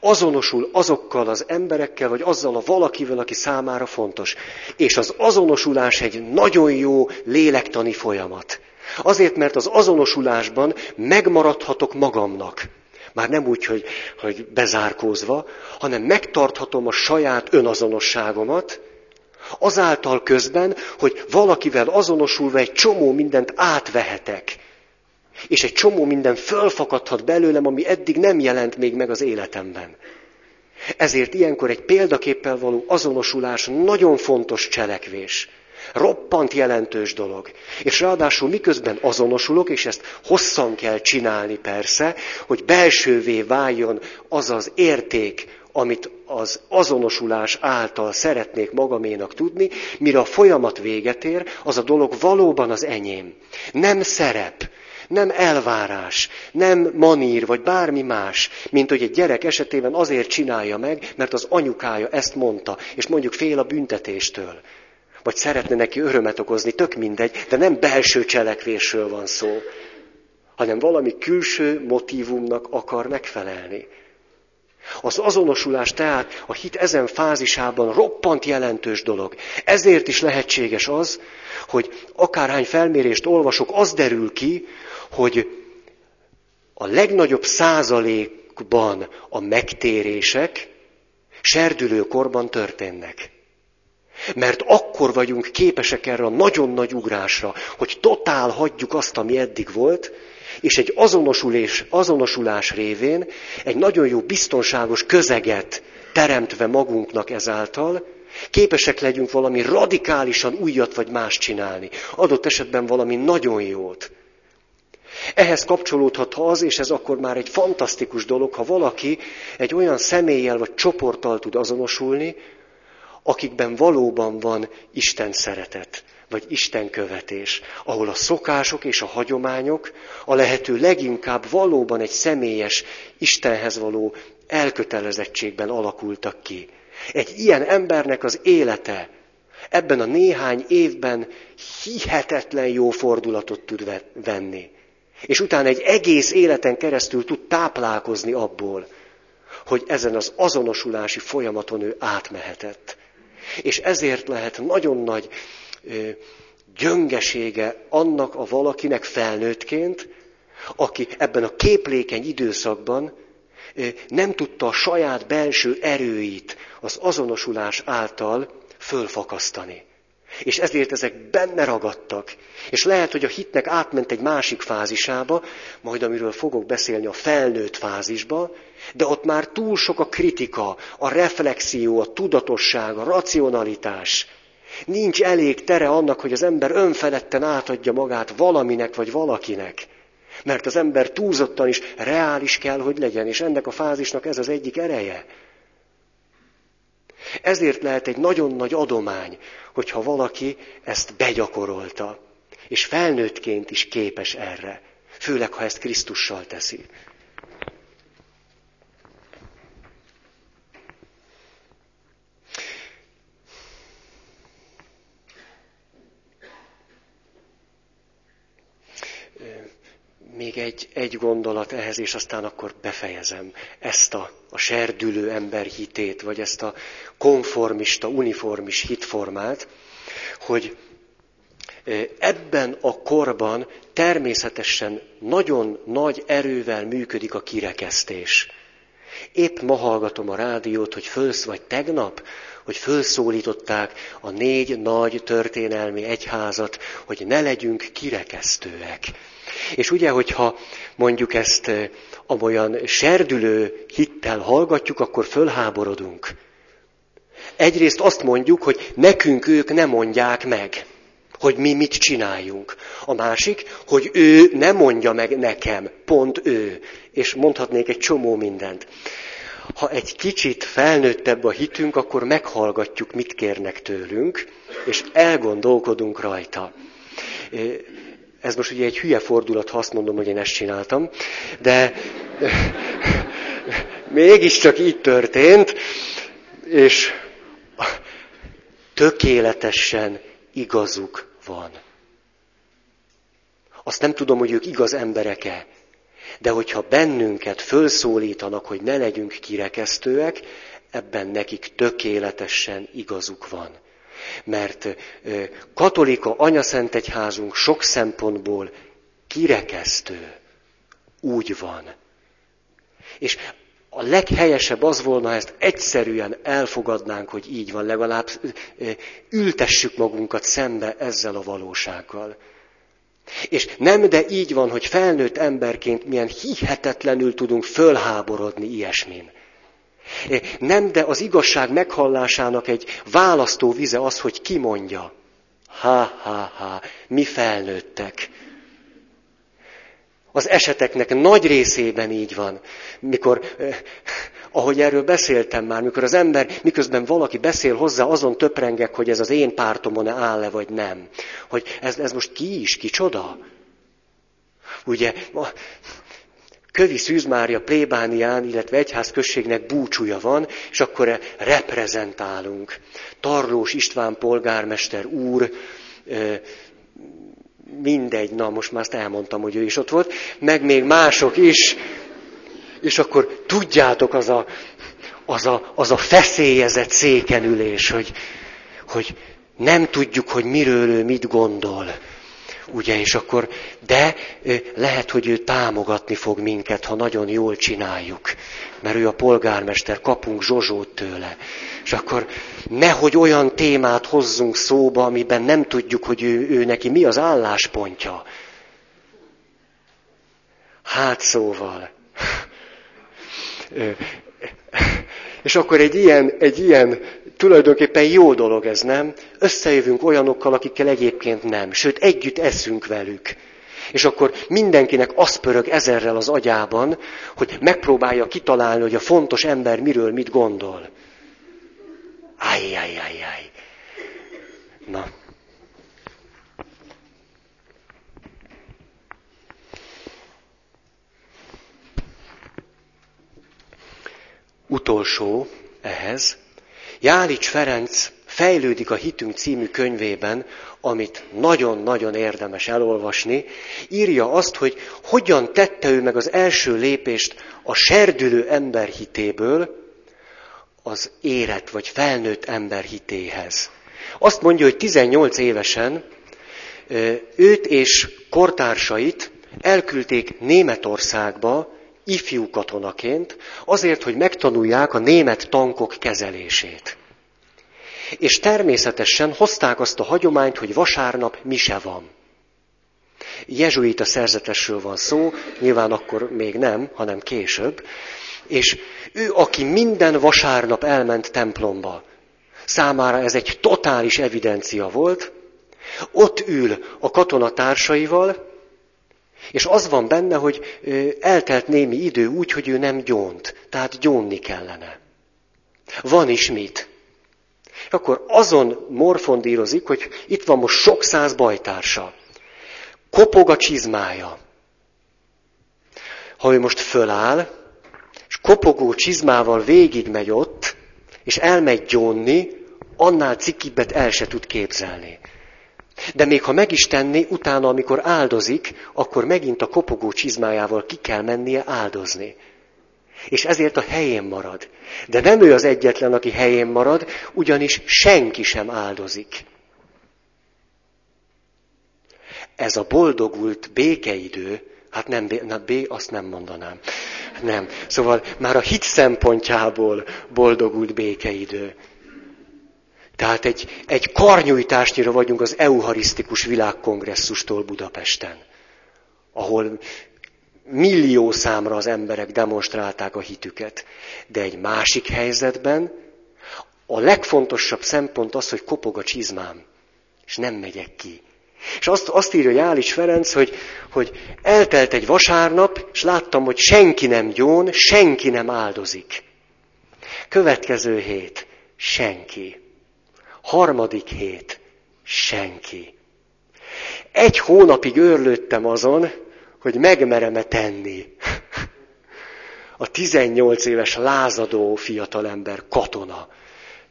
Azonosul azokkal az emberekkel, vagy azzal a valakivel, aki számára fontos. És az azonosulás egy nagyon jó lélektani folyamat. Azért, mert az azonosulásban megmaradhatok magamnak. Már nem úgy, hogy, hogy bezárkózva, hanem megtarthatom a saját önazonosságomat, Azáltal közben, hogy valakivel azonosulva egy csomó mindent átvehetek. És egy csomó minden fölfakadhat belőlem, ami eddig nem jelent még meg az életemben. Ezért ilyenkor egy példaképpel való azonosulás nagyon fontos cselekvés. Roppant jelentős dolog. És ráadásul miközben azonosulok, és ezt hosszan kell csinálni persze, hogy belsővé váljon az az érték, amit az azonosulás által szeretnék magaménak tudni, mire a folyamat véget ér, az a dolog valóban az enyém. Nem szerep, nem elvárás, nem manír, vagy bármi más, mint hogy egy gyerek esetében azért csinálja meg, mert az anyukája ezt mondta, és mondjuk fél a büntetéstől. Vagy szeretne neki örömet okozni, tök mindegy, de nem belső cselekvésről van szó, hanem valami külső motivumnak akar megfelelni. Az azonosulás tehát a hit ezen fázisában roppant jelentős dolog. Ezért is lehetséges az, hogy akárhány felmérést olvasok, az derül ki, hogy a legnagyobb százalékban a megtérések serdülőkorban történnek. Mert akkor vagyunk képesek erre a nagyon nagy ugrásra, hogy totál hagyjuk azt, ami eddig volt, és egy azonosulás, azonosulás révén egy nagyon jó biztonságos közeget teremtve magunknak ezáltal, képesek legyünk valami radikálisan újat vagy más csinálni. Adott esetben valami nagyon jót. Ehhez kapcsolódhat az, és ez akkor már egy fantasztikus dolog, ha valaki egy olyan személlyel vagy csoporttal tud azonosulni, akikben valóban van Isten szeretet, vagy Isten követés, ahol a szokások és a hagyományok a lehető leginkább valóban egy személyes Istenhez való elkötelezettségben alakultak ki. Egy ilyen embernek az élete ebben a néhány évben hihetetlen jó fordulatot tud venni. És utána egy egész életen keresztül tud táplálkozni abból, hogy ezen az azonosulási folyamaton ő átmehetett. És ezért lehet nagyon nagy gyöngesége annak a valakinek felnőttként, aki ebben a képlékeny időszakban nem tudta a saját belső erőit az azonosulás által fölfakasztani. És ezért ezek benne ragadtak. És lehet, hogy a hitnek átment egy másik fázisába, majd amiről fogok beszélni a felnőtt fázisba, de ott már túl sok a kritika, a reflexió, a tudatosság, a racionalitás. Nincs elég tere annak, hogy az ember önfeledten átadja magát valaminek vagy valakinek. Mert az ember túlzottan is reális kell, hogy legyen, és ennek a fázisnak ez az egyik ereje. Ezért lehet egy nagyon nagy adomány, hogyha valaki ezt begyakorolta, és felnőttként is képes erre, főleg ha ezt Krisztussal teszi. Még egy, egy gondolat ehhez, és aztán akkor befejezem ezt a, a serdülő ember hitét, vagy ezt a konformista, uniformis hitformát, hogy ebben a korban természetesen nagyon nagy erővel működik a kirekesztés. Épp ma hallgatom a rádiót, hogy fölsz, vagy tegnap, hogy fölszólították a négy nagy történelmi egyházat, hogy ne legyünk kirekesztőek. És ugye, hogyha mondjuk ezt amolyan serdülő hittel hallgatjuk, akkor fölháborodunk. Egyrészt azt mondjuk, hogy nekünk ők nem mondják meg, hogy mi mit csináljunk. A másik, hogy ő nem mondja meg nekem, pont ő. És mondhatnék egy csomó mindent. Ha egy kicsit felnőttebb a hitünk, akkor meghallgatjuk, mit kérnek tőlünk, és elgondolkodunk rajta. Ez most ugye egy hülye fordulat, ha azt mondom, hogy én ezt csináltam, de mégiscsak így történt, és tökéletesen igazuk van. Azt nem tudom, hogy ők igaz emberek-e, de hogyha bennünket fölszólítanak, hogy ne legyünk kirekesztőek, ebben nekik tökéletesen igazuk van. Mert katolika anyaszentegyházunk sok szempontból kirekesztő. Úgy van. És a leghelyesebb az volna, ha ezt egyszerűen elfogadnánk, hogy így van, legalább ültessük magunkat szembe ezzel a valósággal. És nem, de így van, hogy felnőtt emberként milyen hihetetlenül tudunk fölháborodni ilyesmin. Nem, de az igazság meghallásának egy választó vize az, hogy ki mondja. Ha, ha, ha, mi felnőttek. Az eseteknek nagy részében így van. Mikor, eh, ahogy erről beszéltem már, mikor az ember, miközben valaki beszél hozzá, azon töprengek, hogy ez az én pártomon áll-e, vagy nem. Hogy ez, ez most ki is, kicsoda? Ugye, Kövi Szűz Mária plébánián, illetve egyház községnek búcsúja van, és akkor reprezentálunk. Tarlós István polgármester úr, mindegy, na most már azt elmondtam, hogy ő is ott volt, meg még mások is, és akkor tudjátok, az a, az a, az a feszélyezett székenülés, hogy, hogy nem tudjuk, hogy miről ő mit gondol. Ugye, és akkor, de lehet, hogy ő támogatni fog minket, ha nagyon jól csináljuk. Mert ő a polgármester, kapunk Zsozsót tőle. És akkor nehogy olyan témát hozzunk szóba, amiben nem tudjuk, hogy ő, ő neki mi az álláspontja. Hát szóval. És akkor egy ilyen, egy ilyen tulajdonképpen jó dolog ez, nem? Összejövünk olyanokkal, akikkel egyébként nem. Sőt, együtt eszünk velük. És akkor mindenkinek az pörög ezerrel az agyában, hogy megpróbálja kitalálni, hogy a fontos ember miről mit gondol. Ajjajajjaj. Na. Utolsó ehhez, Jálics Ferenc fejlődik a hitünk című könyvében, amit nagyon-nagyon érdemes elolvasni, írja azt, hogy hogyan tette ő meg az első lépést a serdülő ember hitéből az érett vagy felnőtt ember hitéhez. Azt mondja, hogy 18 évesen őt és kortársait elküldték Németországba ifjú katonaként, azért, hogy megtanulják a német tankok kezelését. És természetesen hozták azt a hagyományt, hogy vasárnap mise van. Jezsuita szerzetesről van szó, nyilván akkor még nem, hanem később. És ő, aki minden vasárnap elment templomba, számára ez egy totális evidencia volt, ott ül a katonatársaival, és az van benne, hogy eltelt némi idő úgy, hogy ő nem gyónt. Tehát gyónni kellene. Van is mit. Akkor azon morfondírozik, hogy itt van most sok száz bajtársa. Kopog a csizmája. Ha ő most föláll, és kopogó csizmával végigmegy ott, és elmegy gyónni, annál cikibbet el se tud képzelni. De még ha meg is tenné, utána, amikor áldozik, akkor megint a kopogó csizmájával ki kell mennie áldozni. És ezért a helyén marad. De nem ő az egyetlen, aki helyén marad, ugyanis senki sem áldozik. Ez a boldogult békeidő, hát nem, na B, azt nem mondanám. Nem. Szóval már a hit szempontjából boldogult békeidő. Tehát egy, egy karnyújtásnyira vagyunk az euharisztikus világkongresszustól Budapesten, ahol millió számra az emberek demonstrálták a hitüket. De egy másik helyzetben a legfontosabb szempont az, hogy kopog a csizmám, és nem megyek ki. És azt, azt írja Jális Ferenc, hogy, hogy eltelt egy vasárnap, és láttam, hogy senki nem gyón, senki nem áldozik. Következő hét, senki. Harmadik hét, senki. Egy hónapig őrlődtem azon, hogy megmerem-e tenni. A 18 éves lázadó fiatalember katona.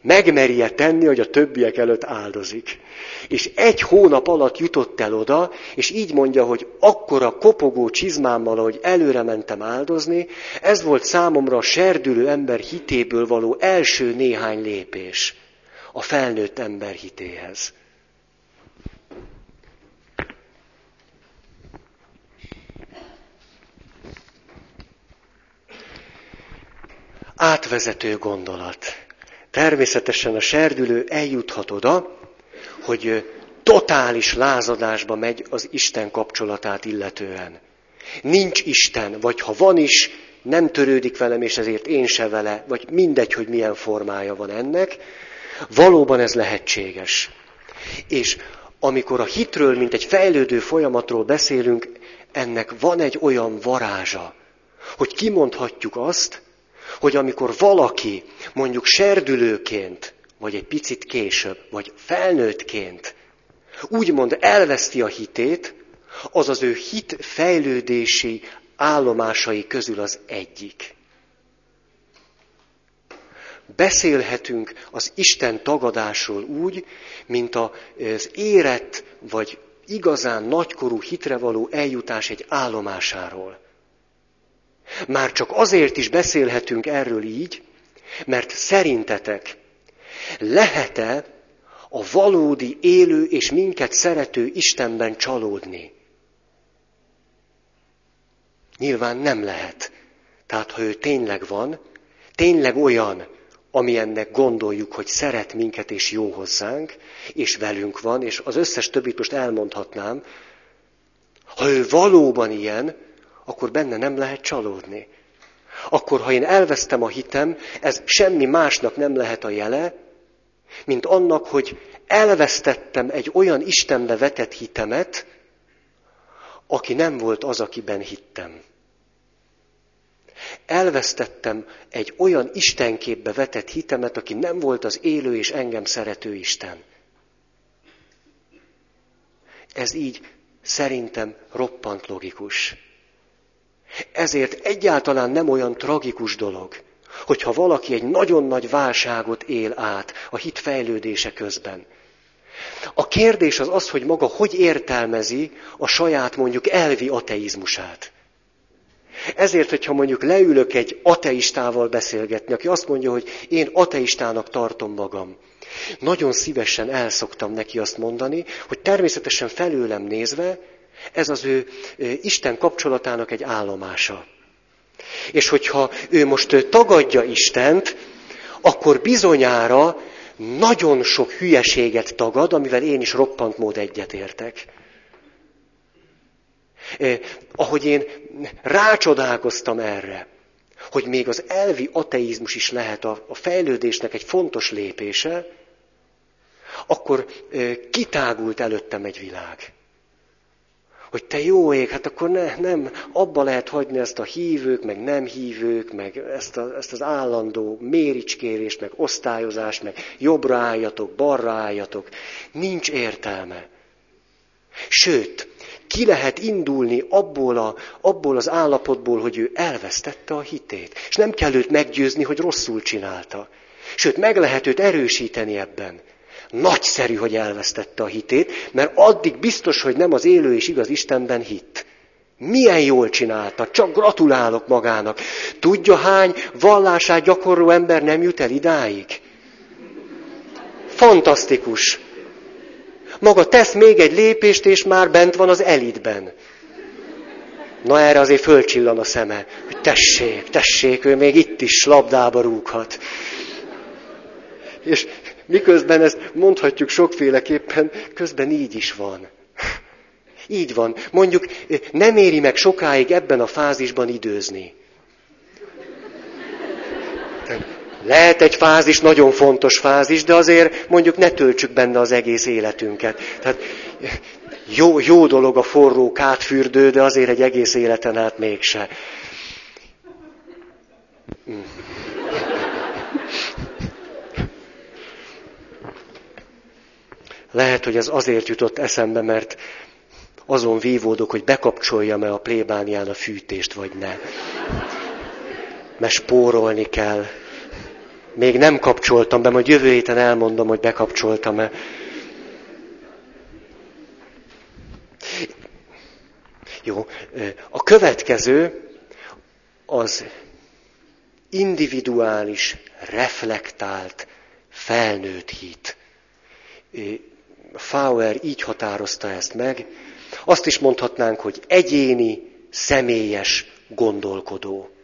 Megmerje tenni, hogy a többiek előtt áldozik. És egy hónap alatt jutott el oda, és így mondja, hogy akkora kopogó csizmámmal, hogy előre mentem áldozni, ez volt számomra a serdülő ember hitéből való első néhány lépés a felnőtt ember hitéhez. átvezető gondolat. Természetesen a serdülő eljuthat oda, hogy totális lázadásba megy az Isten kapcsolatát illetően. Nincs Isten, vagy ha van is, nem törődik velem, és ezért én se vele, vagy mindegy, hogy milyen formája van ennek. Valóban ez lehetséges. És amikor a hitről, mint egy fejlődő folyamatról beszélünk, ennek van egy olyan varázsa, hogy kimondhatjuk azt, hogy amikor valaki mondjuk serdülőként, vagy egy picit később, vagy felnőttként úgymond elveszti a hitét, az az ő hit fejlődési állomásai közül az egyik. Beszélhetünk az Isten tagadásról úgy, mint az érett vagy igazán nagykorú hitre való eljutás egy állomásáról. Már csak azért is beszélhetünk erről így, mert szerintetek lehet-e a valódi élő és minket szerető Istenben csalódni? Nyilván nem lehet. Tehát ha ő tényleg van, tényleg olyan, amilyennek gondoljuk, hogy szeret minket és jó hozzánk, és velünk van, és az összes többit most elmondhatnám, ha ő valóban ilyen, akkor benne nem lehet csalódni. Akkor, ha én elvesztem a hitem, ez semmi másnak nem lehet a jele, mint annak, hogy elvesztettem egy olyan Istenbe vetett hitemet, aki nem volt az, akiben hittem. Elvesztettem egy olyan Istenképbe vetett hitemet, aki nem volt az élő és engem szerető Isten. Ez így szerintem roppant logikus. Ezért egyáltalán nem olyan tragikus dolog, hogyha valaki egy nagyon nagy válságot él át a hit fejlődése közben. A kérdés az az, hogy maga hogy értelmezi a saját mondjuk elvi ateizmusát. Ezért, hogyha mondjuk leülök egy ateistával beszélgetni, aki azt mondja, hogy én ateistának tartom magam, nagyon szívesen elszoktam neki azt mondani, hogy természetesen felőlem nézve, ez az ő Isten kapcsolatának egy állomása. És hogyha ő most tagadja Istent, akkor bizonyára nagyon sok hülyeséget tagad, amivel én is roppant mód egyetértek. Eh, ahogy én rácsodálkoztam erre, hogy még az elvi ateizmus is lehet a, a fejlődésnek egy fontos lépése, akkor eh, kitágult előttem egy világ hogy te jó ég, hát akkor ne, nem, abba lehet hagyni ezt a hívők, meg nem hívők, meg ezt, a, ezt az állandó méricskérést, meg osztályozást, meg jobbra álljatok, balra álljatok. Nincs értelme. Sőt, ki lehet indulni abból, a, abból az állapotból, hogy ő elvesztette a hitét. És nem kell őt meggyőzni, hogy rosszul csinálta. Sőt, meg lehet őt erősíteni ebben. Nagyszerű, hogy elvesztette a hitét, mert addig biztos, hogy nem az élő és igaz Istenben hitt. Milyen jól csinálta, csak gratulálok magának. Tudja, hány vallását gyakorló ember nem jut el idáig? Fantasztikus. Maga tesz még egy lépést, és már bent van az elitben. Na erre azért fölcsillan a szeme, hogy tessék, tessék, ő még itt is labdába rúghat. És Miközben ezt mondhatjuk sokféleképpen, közben így is van. Így van. Mondjuk nem éri meg sokáig ebben a fázisban időzni. Lehet egy fázis, nagyon fontos fázis, de azért mondjuk ne töltsük benne az egész életünket. Tehát jó, jó dolog a forró kátfürdő, de azért egy egész életen át mégse. Lehet, hogy ez azért jutott eszembe, mert azon vívódok, hogy bekapcsoljam-e a plébánián a fűtést, vagy ne. Mert spórolni kell. Még nem kapcsoltam be, majd jövő héten elmondom, hogy bekapcsoltam-e. Jó, a következő az individuális, reflektált, felnőtt hit. Fauer így határozta ezt meg. Azt is mondhatnánk, hogy egyéni, személyes gondolkodó.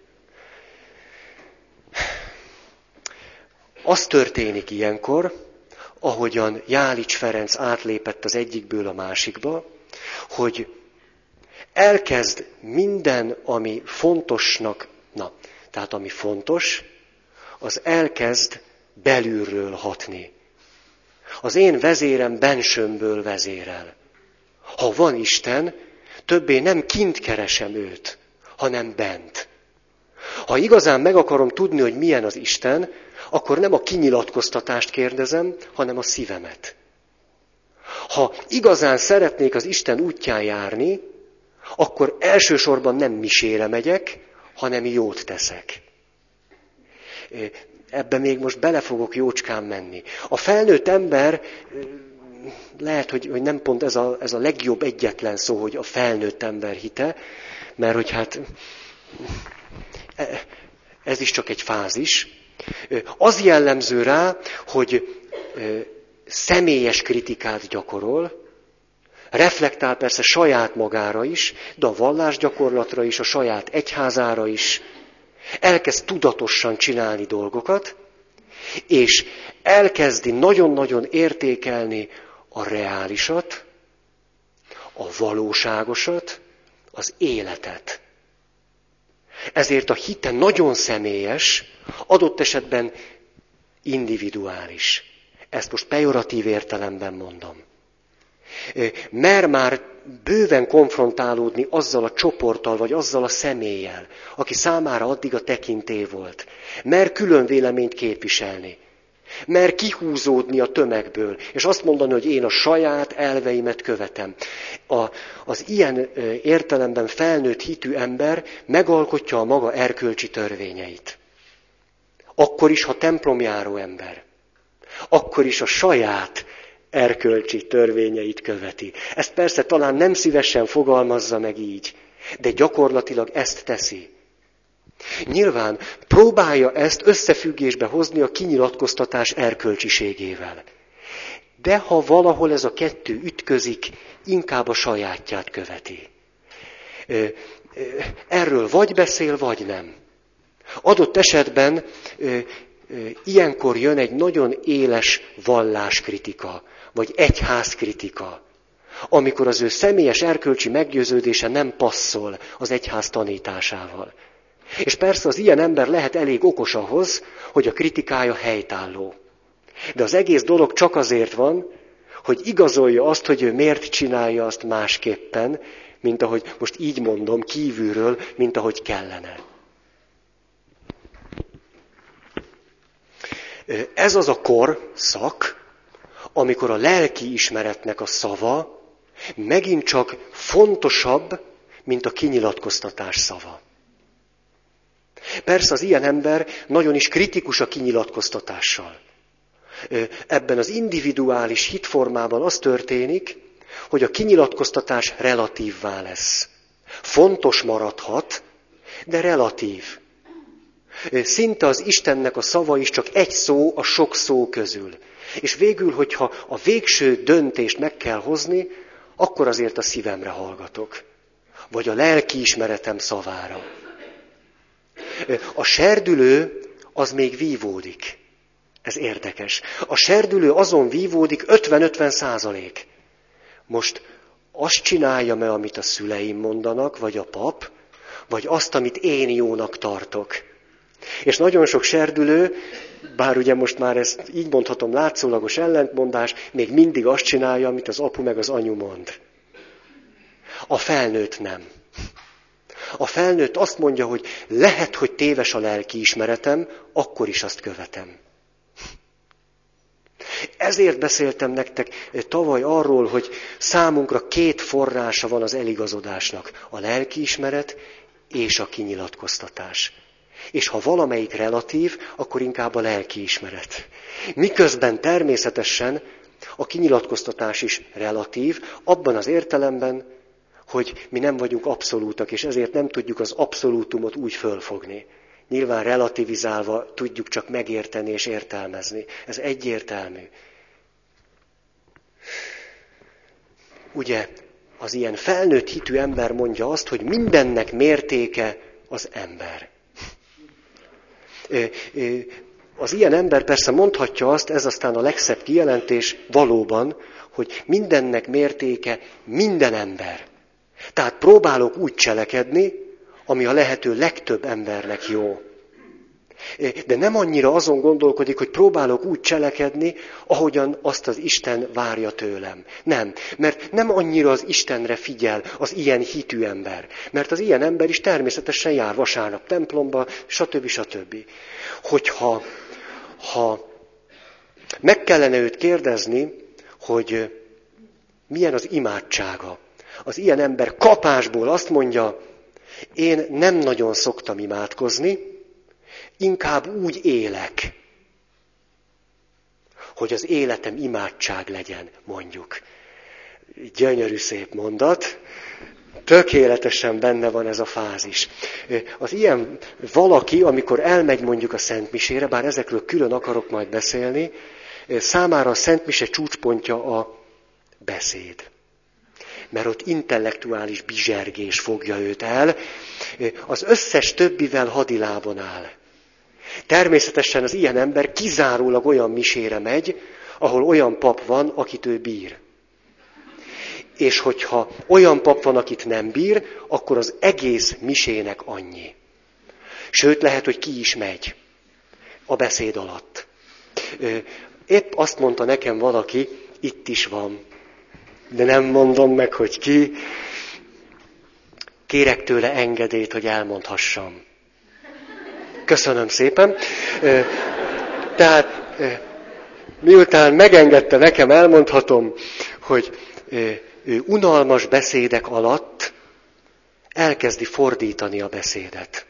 Az történik ilyenkor, ahogyan Jálics Ferenc átlépett az egyikből a másikba, hogy elkezd minden, ami fontosnak, na, tehát ami fontos, az elkezd belülről hatni. Az én vezérem bensőmből vezérel. Ha van Isten, többé nem kint keresem őt, hanem bent. Ha igazán meg akarom tudni, hogy milyen az Isten, akkor nem a kinyilatkoztatást kérdezem, hanem a szívemet. Ha igazán szeretnék az Isten útján járni, akkor elsősorban nem misére megyek, hanem jót teszek. Ebbe még most bele fogok jócskán menni. A felnőtt ember lehet, hogy, hogy nem pont ez a, ez a legjobb egyetlen szó, hogy a felnőtt ember hite, mert hogy hát ez is csak egy fázis. Az jellemző rá, hogy személyes kritikát gyakorol, reflektál persze saját magára is, de a vallásgyakorlatra is, a saját egyházára is, elkezd tudatosan csinálni dolgokat, és elkezdi nagyon-nagyon értékelni a reálisat, a valóságosat, az életet. Ezért a hite nagyon személyes, adott esetben individuális. Ezt most pejoratív értelemben mondom. Mer már bőven konfrontálódni azzal a csoporttal, vagy azzal a személlyel, aki számára addig a tekinté volt. Mer külön véleményt képviselni. Mer kihúzódni a tömegből, és azt mondani, hogy én a saját elveimet követem. A, az ilyen értelemben felnőtt hitű ember megalkotja a maga erkölcsi törvényeit. Akkor is, ha templomjáró ember. Akkor is a saját erkölcsi törvényeit követi. Ezt persze talán nem szívesen fogalmazza meg így, de gyakorlatilag ezt teszi. Nyilván próbálja ezt összefüggésbe hozni a kinyilatkoztatás erkölcsiségével. De ha valahol ez a kettő ütközik, inkább a sajátját követi. Erről vagy beszél, vagy nem. Adott esetben ilyenkor jön egy nagyon éles valláskritika, vagy egyházkritika, amikor az ő személyes erkölcsi meggyőződése nem passzol az egyház tanításával. És persze az ilyen ember lehet elég okos ahhoz, hogy a kritikája helytálló. De az egész dolog csak azért van, hogy igazolja azt, hogy ő miért csinálja azt másképpen, mint ahogy most így mondom, kívülről, mint ahogy kellene. Ez az a kor, szak, amikor a lelki ismeretnek a szava megint csak fontosabb, mint a kinyilatkoztatás szava. Persze az ilyen ember nagyon is kritikus a kinyilatkoztatással. Ebben az individuális hitformában az történik, hogy a kinyilatkoztatás relatívvá lesz. Fontos maradhat, de relatív. Szinte az Istennek a szava is csak egy szó a sok szó közül. És végül, hogyha a végső döntést meg kell hozni, akkor azért a szívemre hallgatok. Vagy a lelki ismeretem szavára. A serdülő az még vívódik. Ez érdekes. A serdülő azon vívódik 50-50 százalék. Most azt csinálja me, amit a szüleim mondanak, vagy a pap, vagy azt, amit én jónak tartok. És nagyon sok serdülő, bár ugye most már ezt így mondhatom látszólagos ellentmondás, még mindig azt csinálja, amit az apu meg az anyu mond. A felnőtt nem. A felnőtt azt mondja, hogy lehet, hogy téves a lelki ismeretem, akkor is azt követem. Ezért beszéltem nektek tavaly arról, hogy számunkra két forrása van az eligazodásnak. A lelkiismeret és a kinyilatkoztatás. És ha valamelyik relatív, akkor inkább a lelkiismeret. Miközben természetesen a kinyilatkoztatás is relatív, abban az értelemben, hogy mi nem vagyunk abszolútak, és ezért nem tudjuk az abszolútumot úgy fölfogni. Nyilván relativizálva tudjuk csak megérteni és értelmezni. Ez egyértelmű. Ugye az ilyen felnőtt hitű ember mondja azt, hogy mindennek mértéke az ember. az ilyen ember persze mondhatja azt, ez aztán a legszebb kijelentés valóban, hogy mindennek mértéke minden ember. Tehát próbálok úgy cselekedni, ami a lehető legtöbb embernek jó. De nem annyira azon gondolkodik, hogy próbálok úgy cselekedni, ahogyan azt az Isten várja tőlem. Nem, mert nem annyira az Istenre figyel az ilyen hitű ember. Mert az ilyen ember is természetesen jár vasárnap templomba, stb. stb. Hogyha ha meg kellene őt kérdezni, hogy milyen az imádsága. Az ilyen ember kapásból azt mondja, én nem nagyon szoktam imádkozni, inkább úgy élek, hogy az életem imádság legyen, mondjuk. Gyönyörű szép mondat, tökéletesen benne van ez a fázis. Az ilyen valaki, amikor elmegy mondjuk a Szentmisére, bár ezekről külön akarok majd beszélni, számára a Szentmise csúcspontja a beszéd. Mert ott intellektuális bizsergés fogja őt el, az összes többivel hadilában áll. Természetesen az ilyen ember kizárólag olyan misére megy, ahol olyan pap van, akit ő bír. És hogyha olyan pap van, akit nem bír, akkor az egész misének annyi. Sőt, lehet, hogy ki is megy a beszéd alatt. Épp azt mondta nekem valaki, itt is van, de nem mondom meg, hogy ki. Kérek tőle engedélyt, hogy elmondhassam. Köszönöm szépen. Tehát miután megengedte nekem, elmondhatom, hogy ő unalmas beszédek alatt elkezdi fordítani a beszédet.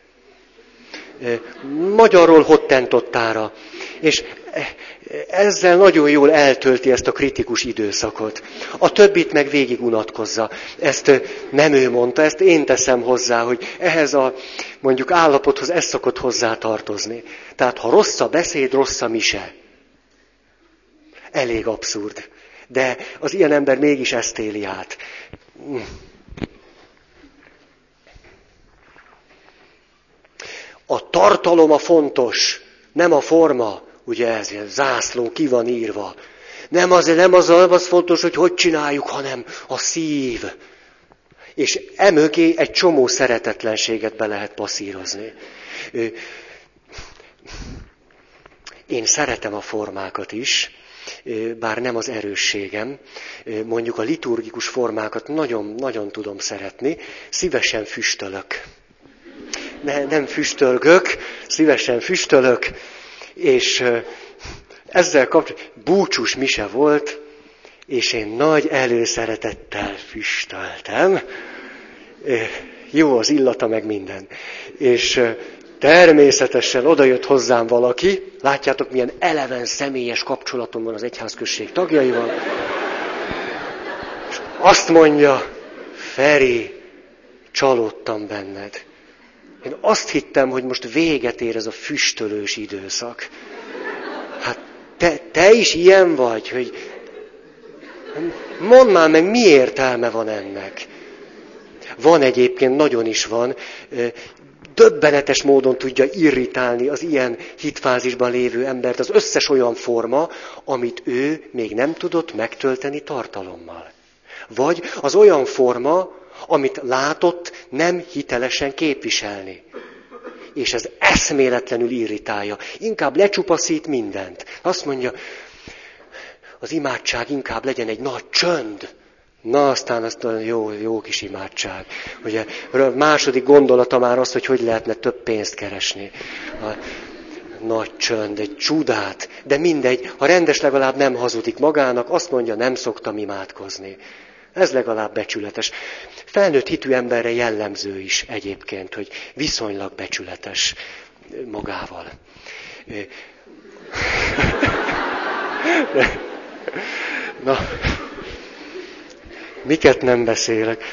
Magyarról hottentottára. És ezzel nagyon jól eltölti ezt a kritikus időszakot. A többit meg végig unatkozza. Ezt nem ő mondta, ezt én teszem hozzá, hogy ehhez a mondjuk állapothoz ez szokott hozzá tartozni. Tehát ha rossz a beszéd, rossz a mise. Elég abszurd. De az ilyen ember mégis ezt éli át. A tartalom a fontos, nem a forma. Ugye ez ilyen zászló ki van írva. Nem az, nem az, az fontos, hogy hogy csináljuk, hanem a szív. És emögé egy csomó szeretetlenséget be lehet passzírozni. Én szeretem a formákat is, bár nem az erősségem. Mondjuk a liturgikus formákat nagyon, nagyon tudom szeretni, szívesen füstölök. Ne, nem füstölgök, szívesen füstölök, és ezzel kapcsolatban búcsús mise volt, és én nagy előszeretettel füstöltem. Jó az illata, meg minden. És természetesen odajött hozzám valaki, látjátok, milyen eleven személyes kapcsolatom van az egyházközség tagjaival, és azt mondja, Feri, csalódtam benned. Én azt hittem, hogy most véget ér ez a füstölős időszak. Hát te, te is ilyen vagy, hogy mondd már meg, mi értelme van ennek. Van egyébként, nagyon is van, döbbenetes módon tudja irritálni az ilyen hitfázisban lévő embert az összes olyan forma, amit ő még nem tudott megtölteni tartalommal. Vagy az olyan forma, amit látott, nem hitelesen képviselni. És ez eszméletlenül irritálja. Inkább lecsupaszít mindent. Azt mondja, az imádság inkább legyen egy nagy csönd. Na, aztán azt a jó, jó kis imádság. Ugye, második gondolata már az, hogy hogy lehetne több pénzt keresni. A nagy csönd, egy csodát, de mindegy, ha rendes legalább nem hazudik magának, azt mondja, nem szoktam imádkozni. Ez legalább becsületes. Felnőtt hitű emberre jellemző is egyébként, hogy viszonylag becsületes magával. Na, miket nem beszélek?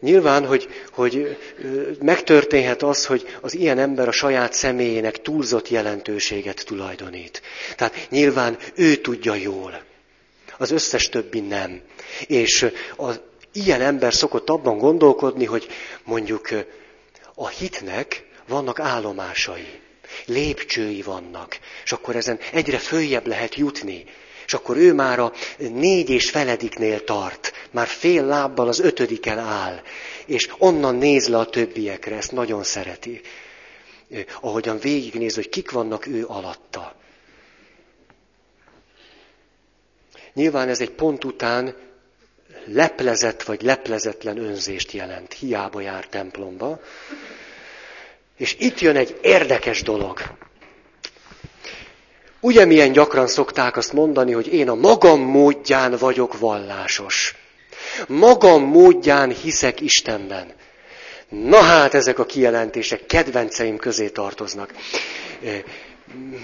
Nyilván, hogy, hogy megtörténhet az, hogy az ilyen ember a saját személyének túlzott jelentőséget tulajdonít. Tehát nyilván ő tudja jól. Az összes többi nem. És az ilyen ember szokott abban gondolkodni, hogy mondjuk a hitnek vannak állomásai, lépcsői vannak, és akkor ezen egyre följebb lehet jutni. És akkor ő már a négy és felediknél tart, már fél lábbal az ötödiken áll, és onnan néz le a többiekre, ezt nagyon szereti. Ahogyan végignéz, hogy kik vannak ő alatta. Nyilván ez egy pont után leplezett vagy leplezetlen önzést jelent. Hiába jár templomba. És itt jön egy érdekes dolog. Ugye milyen gyakran szokták azt mondani, hogy én a magam módján vagyok vallásos. Magam módján hiszek Istenben. Na hát ezek a kijelentések kedvenceim közé tartoznak.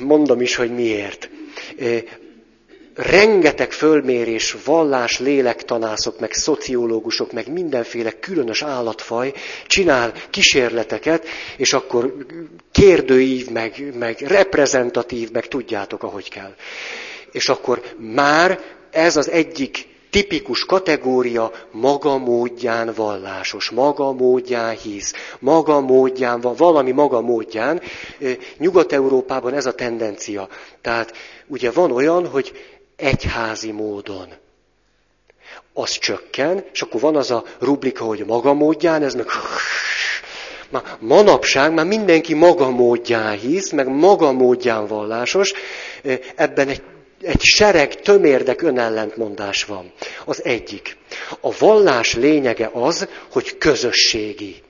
Mondom is, hogy miért rengeteg fölmérés, vallás, lélektanászok, meg szociológusok, meg mindenféle különös állatfaj csinál kísérleteket, és akkor kérdőív, meg, meg reprezentatív, meg tudjátok, ahogy kell. És akkor már ez az egyik tipikus kategória maga módján vallásos, maga módján hisz, maga módján, valami maga módján. Nyugat-Európában ez a tendencia. Tehát ugye van olyan, hogy egyházi módon. Az csökken, és akkor van az a rubrika, hogy maga módján, ez meg... Már manapság már mindenki maga módján hisz, meg maga módján vallásos, ebben egy, egy sereg tömérdek önellentmondás van. Az egyik. A vallás lényege az, hogy közösségi.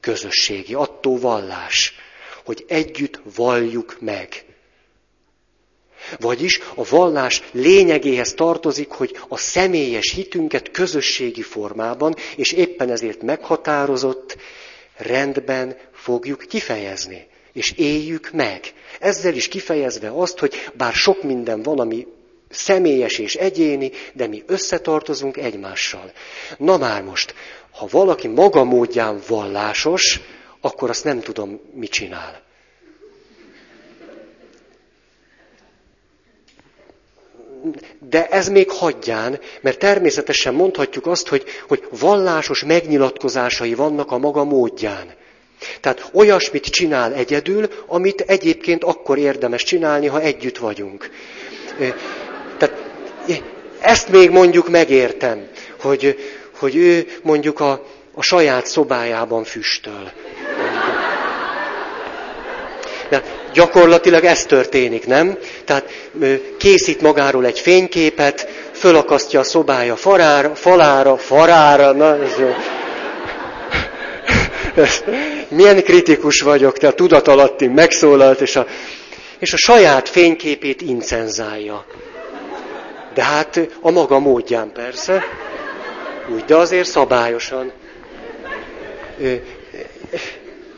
Közösségi, attól vallás, hogy együtt valljuk meg. Vagyis a vallás lényegéhez tartozik, hogy a személyes hitünket közösségi formában, és éppen ezért meghatározott rendben fogjuk kifejezni, és éljük meg. Ezzel is kifejezve azt, hogy bár sok minden van, ami személyes és egyéni, de mi összetartozunk egymással. Na már most, ha valaki maga módján vallásos, akkor azt nem tudom, mit csinál. De ez még hagyján, mert természetesen mondhatjuk azt, hogy, hogy vallásos megnyilatkozásai vannak a maga módján. Tehát olyasmit csinál egyedül, amit egyébként akkor érdemes csinálni, ha együtt vagyunk. Tehát ezt még mondjuk megértem, hogy, hogy ő mondjuk a, a saját szobájában füstöl. De Gyakorlatilag ez történik, nem? Tehát készít magáról egy fényképet, fölakasztja a szobája farára, falára, farára, na ez, ez, milyen kritikus vagyok, te a tudatalatti megszólalt, és a, és a saját fényképét incenzálja. De hát a maga módján persze, úgy, de azért szabályosan.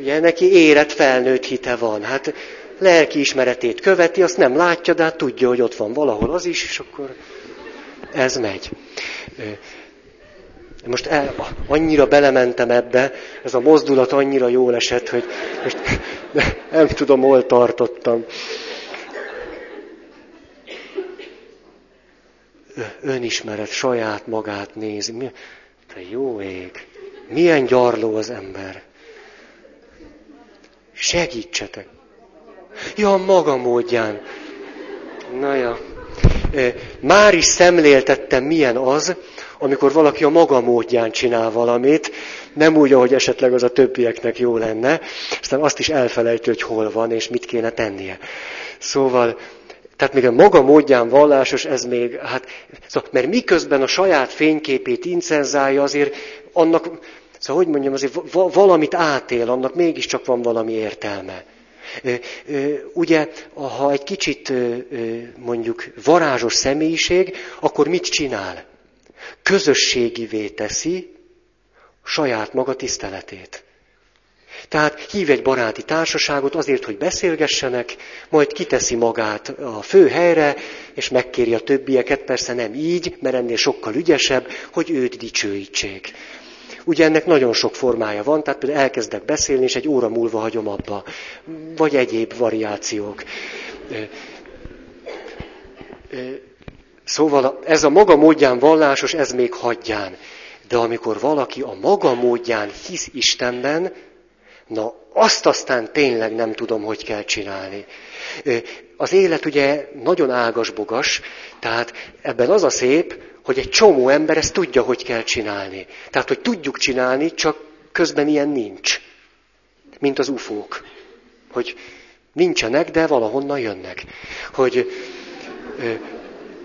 Ugye neki érett felnőtt hite van. Hát lelki ismeretét követi, azt nem látja, de hát tudja, hogy ott van valahol az is, és akkor ez megy. Most el, annyira belementem ebbe, ez a mozdulat annyira jól esett, hogy most nem tudom, hol tartottam. Önismeret, saját magát nézi. Te jó ég! Milyen gyarló az ember! Segítsetek! Ja, maga módján. Na ja. Már is szemléltettem, milyen az, amikor valaki a maga módján csinál valamit, nem úgy, ahogy esetleg az a többieknek jó lenne, aztán azt is elfelejtő, hogy hol van, és mit kéne tennie. Szóval, tehát még a maga módján vallásos, ez még, hát, szóval, mert miközben a saját fényképét incenzálja, azért annak, szóval hogy mondjam, azért valamit átél, annak mégiscsak van valami értelme. Ugye, ha egy kicsit mondjuk varázsos személyiség, akkor mit csinál? Közösségivé teszi saját maga tiszteletét. Tehát hív egy baráti társaságot azért, hogy beszélgessenek, majd kiteszi magát a fő helyre, és megkéri a többieket, persze nem így, mert ennél sokkal ügyesebb, hogy őt dicsőítsék. Ugye ennek nagyon sok formája van, tehát például elkezdek beszélni, és egy óra múlva hagyom abba. Vagy egyéb variációk. Szóval ez a maga módján vallásos, ez még hagyján. De amikor valaki a maga módján hisz Istenben, Na, azt aztán tényleg nem tudom, hogy kell csinálni. Az élet ugye nagyon ágas-bogas, tehát ebben az a szép, hogy egy csomó ember ezt tudja, hogy kell csinálni. Tehát, hogy tudjuk csinálni, csak közben ilyen nincs. Mint az ufók. Hogy nincsenek, de valahonnan jönnek. Hogy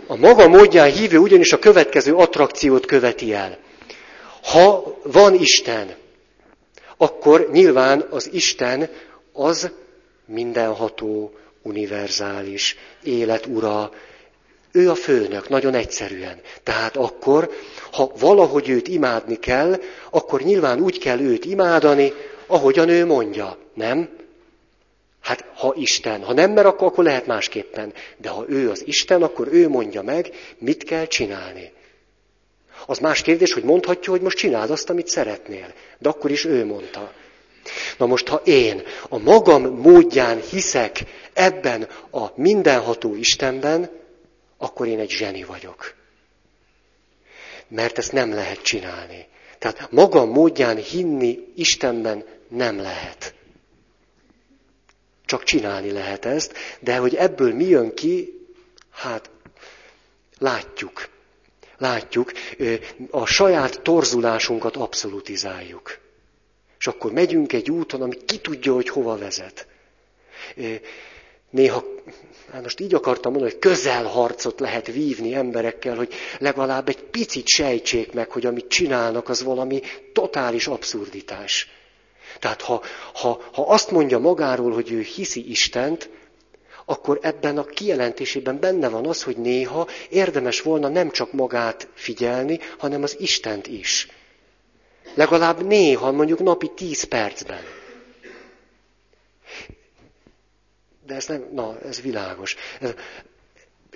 a maga módján hívő ugyanis a következő attrakciót követi el. Ha van Isten, akkor nyilván az Isten az mindenható, univerzális, élet ura, ő a főnök, nagyon egyszerűen. Tehát akkor, ha valahogy őt imádni kell, akkor nyilván úgy kell őt imádani, ahogyan ő mondja, nem? Hát ha Isten, ha nem, mert akkor, akkor lehet másképpen. De ha ő az Isten, akkor ő mondja meg, mit kell csinálni. Az más kérdés, hogy mondhatja, hogy most csináld azt, amit szeretnél. De akkor is ő mondta. Na most, ha én a magam módján hiszek ebben a mindenható Istenben, akkor én egy zseni vagyok. Mert ezt nem lehet csinálni. Tehát magam módján hinni Istenben nem lehet. Csak csinálni lehet ezt, de hogy ebből mi jön ki, hát látjuk. Látjuk, a saját torzulásunkat abszolutizáljuk. És akkor megyünk egy úton, ami ki tudja, hogy hova vezet. Néha, hát most így akartam mondani, hogy közelharcot lehet vívni emberekkel, hogy legalább egy picit sejtsék meg, hogy amit csinálnak, az valami totális abszurditás. Tehát ha, ha, ha azt mondja magáról, hogy ő hiszi Istent, akkor ebben a kijelentésében benne van az, hogy néha érdemes volna nem csak magát figyelni, hanem az Istent is. Legalább néha, mondjuk napi tíz percben. De ez nem, na, ez világos.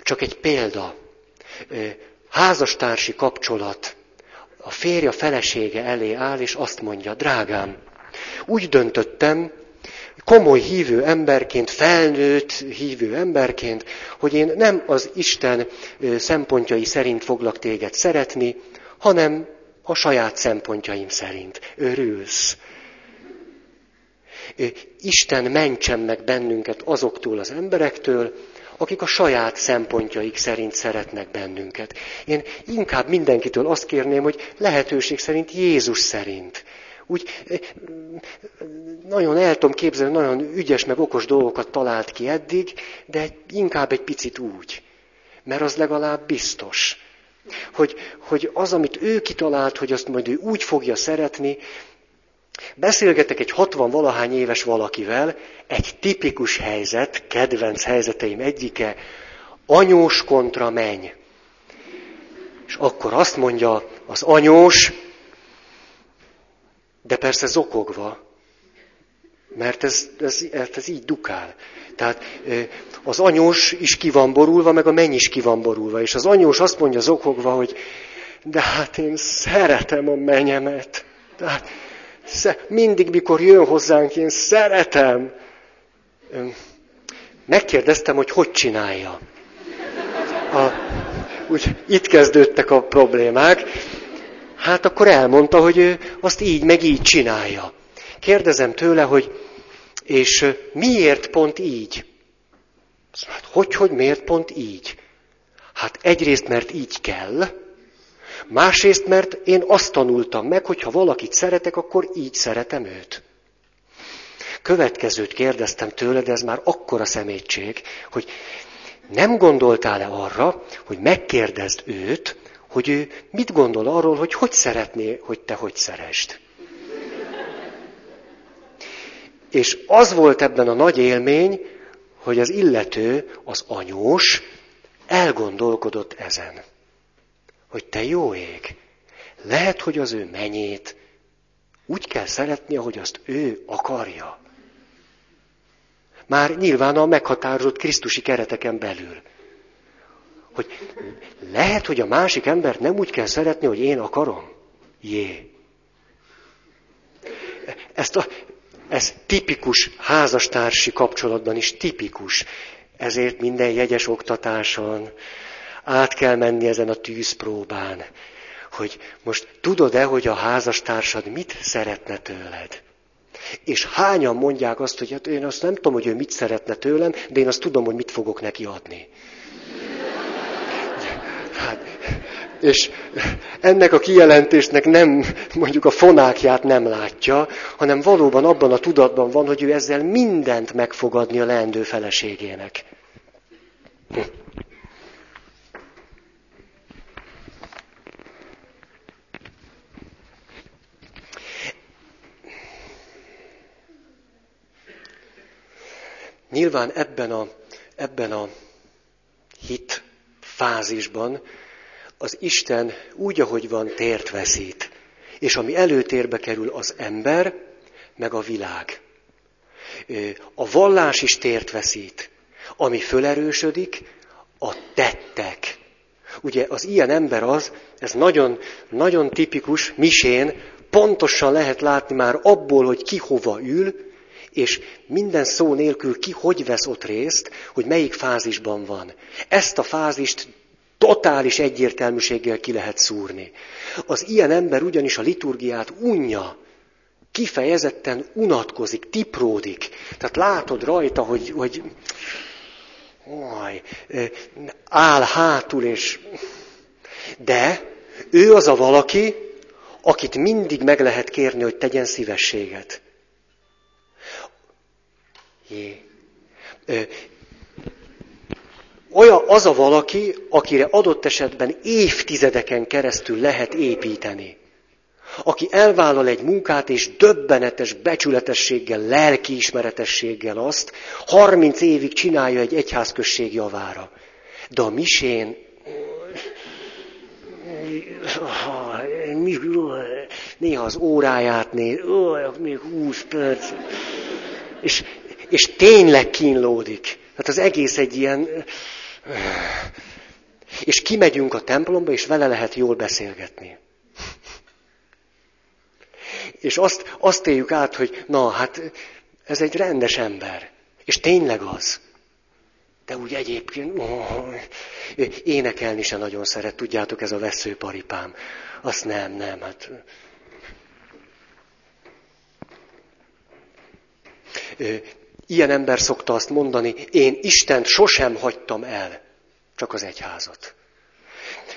Csak egy példa. Házastársi kapcsolat. A férje a felesége elé áll, és azt mondja, drágám, úgy döntöttem, komoly hívő emberként, felnőtt hívő emberként, hogy én nem az Isten szempontjai szerint foglak téged szeretni, hanem a saját szempontjaim szerint. Örülsz. Isten mentsen meg bennünket azoktól az emberektől, akik a saját szempontjaik szerint szeretnek bennünket. Én inkább mindenkitől azt kérném, hogy lehetőség szerint Jézus szerint úgy nagyon el tudom képzelni, nagyon ügyes meg okos dolgokat talált ki eddig, de inkább egy picit úgy. Mert az legalább biztos. Hogy, hogy az, amit ő kitalált, hogy azt majd ő úgy fogja szeretni, Beszélgetek egy 60 valahány éves valakivel, egy tipikus helyzet, kedvenc helyzeteim egyike, anyós kontra menny. És akkor azt mondja az anyós, de persze zokogva, mert ez, ez, ez így dukál. Tehát az anyós is ki van borulva, meg a menny is ki van borulva. És az anyós azt mondja zokogva, hogy de hát én szeretem a menyemet. Tehát mindig, mikor jön hozzánk, én szeretem. Megkérdeztem, hogy hogy csinálja. A, úgy, itt kezdődtek a problémák. Hát akkor elmondta, hogy ő azt így meg így csinálja. Kérdezem tőle, hogy és miért pont így? Hát hogy, hogy miért pont így? Hát egyrészt, mert így kell, másrészt, mert én azt tanultam meg, hogy ha valakit szeretek, akkor így szeretem őt. Következőt kérdeztem tőle, de ez már akkora szemétség, hogy nem gondoltál-e arra, hogy megkérdezd őt, hogy ő mit gondol arról, hogy hogy szeretné, hogy te hogy szeresd. És az volt ebben a nagy élmény, hogy az illető, az anyós elgondolkodott ezen. Hogy te jó ég, lehet, hogy az ő menyét úgy kell szeretni, ahogy azt ő akarja. Már nyilván a meghatározott Krisztusi kereteken belül hogy lehet, hogy a másik embert nem úgy kell szeretni, hogy én akarom. Jé. Ezt a, ez tipikus házastársi kapcsolatban is tipikus. Ezért minden jegyes oktatáson át kell menni ezen a tűzpróbán, hogy most tudod-e, hogy a házastársad mit szeretne tőled? És hányan mondják azt, hogy hát én azt nem tudom, hogy ő mit szeretne tőlem, de én azt tudom, hogy mit fogok neki adni. Hát, és ennek a kijelentésnek nem, mondjuk a fonákját nem látja, hanem valóban abban a tudatban van, hogy ő ezzel mindent meg fog adni a leendő feleségének. Nyilván ebben a, ebben a hit fázisban az Isten úgy, ahogy van, tért veszít. És ami előtérbe kerül az ember, meg a világ. A vallás is tért veszít. Ami fölerősödik, a tettek. Ugye az ilyen ember az, ez nagyon, nagyon tipikus, misén, pontosan lehet látni már abból, hogy ki hova ül, és minden szó nélkül ki hogy vesz ott részt, hogy melyik fázisban van. Ezt a fázist totális egyértelműséggel ki lehet szúrni. Az ilyen ember ugyanis a liturgiát unja, kifejezetten unatkozik, tipródik. Tehát látod rajta, hogy, hogy oj, áll hátul, és... De ő az a valaki, akit mindig meg lehet kérni, hogy tegyen szívességet. Jé. Olyan az a valaki, akire adott esetben évtizedeken keresztül lehet építeni. Aki elvállal egy munkát, és döbbenetes becsületességgel, lelkiismeretességgel azt, 30 évig csinálja egy egyházközség javára. De a misén, néha az óráját néz, még 20 perc, és, és tényleg kínlódik. Tehát az egész egy ilyen... És kimegyünk a templomba, és vele lehet jól beszélgetni. És azt, azt éljük át, hogy na, hát ez egy rendes ember. És tényleg az. De úgy egyébként oh, énekelni se nagyon szeret, tudjátok, ez a veszőparipám. Azt nem, nem, hát... Ilyen ember szokta azt mondani, én Istent sosem hagytam el, csak az egyházat.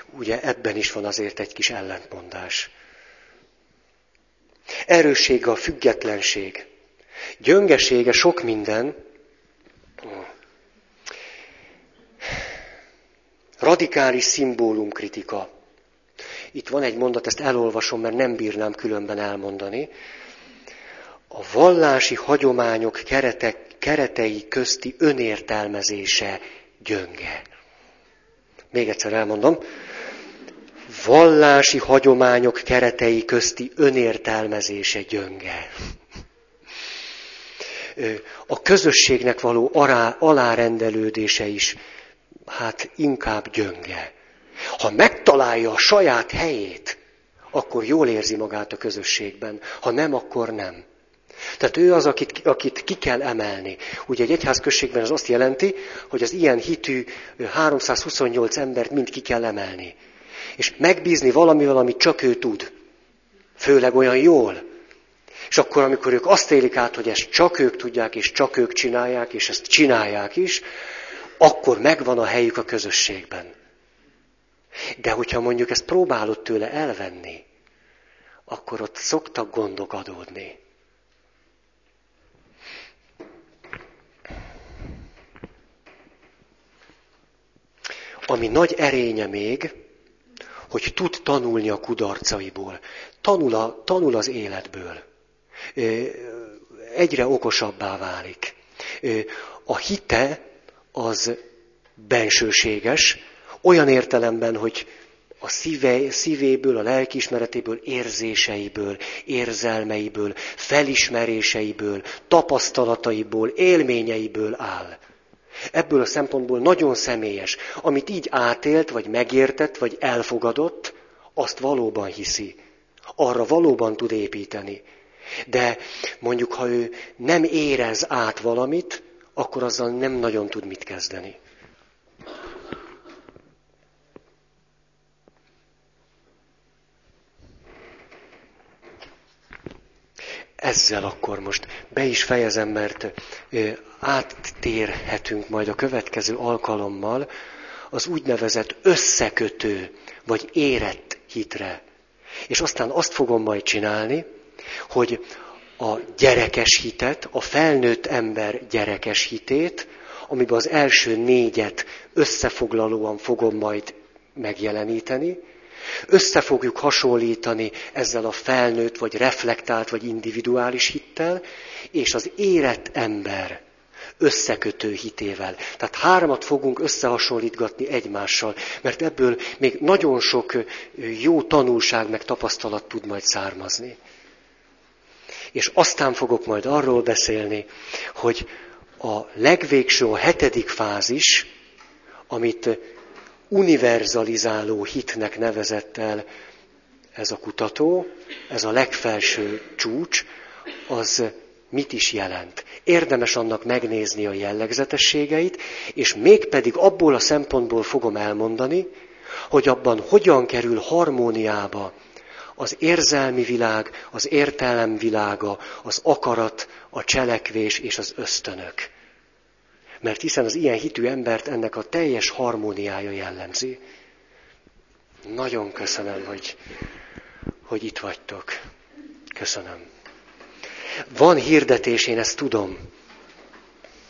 Ugye ebben is van azért egy kis ellentmondás. Erőssége a függetlenség. Gyöngesége sok minden. Radikális szimbólumkritika. Itt van egy mondat, ezt elolvasom, mert nem bírnám különben elmondani a vallási hagyományok keretek, keretei közti önértelmezése gyönge. Még egyszer elmondom. Vallási hagyományok keretei közti önértelmezése gyönge. A közösségnek való ará, alárendelődése is, hát inkább gyönge. Ha megtalálja a saját helyét, akkor jól érzi magát a közösségben. Ha nem, akkor nem. Tehát ő az, akit, akit ki kell emelni. Ugye egy egyházközségben az azt jelenti, hogy az ilyen hitű 328 embert mind ki kell emelni. És megbízni valamivel, amit csak ő tud. Főleg olyan jól. És akkor, amikor ők azt élik át, hogy ezt csak ők tudják, és csak ők csinálják, és ezt csinálják is, akkor megvan a helyük a közösségben. De hogyha mondjuk ezt próbálod tőle elvenni, akkor ott szoktak gondok adódni. Ami nagy erénye még, hogy tud tanulni a kudarcaiból. Tanul, a, tanul az életből. Egyre okosabbá válik. A hite az bensőséges, olyan értelemben, hogy a szíve, szívéből, a lelkiismeretéből, érzéseiből, érzelmeiből, felismeréseiből, tapasztalataiból, élményeiből áll. Ebből a szempontból nagyon személyes. Amit így átélt, vagy megértett, vagy elfogadott, azt valóban hiszi. Arra valóban tud építeni. De mondjuk, ha ő nem érez át valamit, akkor azzal nem nagyon tud mit kezdeni. Ezzel akkor most be is fejezem, mert áttérhetünk majd a következő alkalommal az úgynevezett összekötő, vagy érett hitre. És aztán azt fogom majd csinálni, hogy a gyerekes hitet, a felnőtt ember gyerekes hitét, amiben az első négyet összefoglalóan fogom majd megjeleníteni, össze fogjuk hasonlítani ezzel a felnőtt, vagy reflektált, vagy individuális hittel, és az érett ember összekötő hitével. Tehát hármat fogunk összehasonlítgatni egymással, mert ebből még nagyon sok jó tanulság meg tapasztalat tud majd származni. És aztán fogok majd arról beszélni, hogy a legvégső, a hetedik fázis, amit univerzalizáló hitnek nevezett el ez a kutató, ez a legfelső csúcs, az mit is jelent. Érdemes annak megnézni a jellegzetességeit, és mégpedig abból a szempontból fogom elmondani, hogy abban hogyan kerül harmóniába az érzelmi világ, az értelem világa, az akarat, a cselekvés és az ösztönök. Mert hiszen az ilyen hitű embert ennek a teljes harmóniája jellemzi. Nagyon köszönöm, hogy, hogy itt vagytok. Köszönöm. Van hirdetés, én ezt tudom.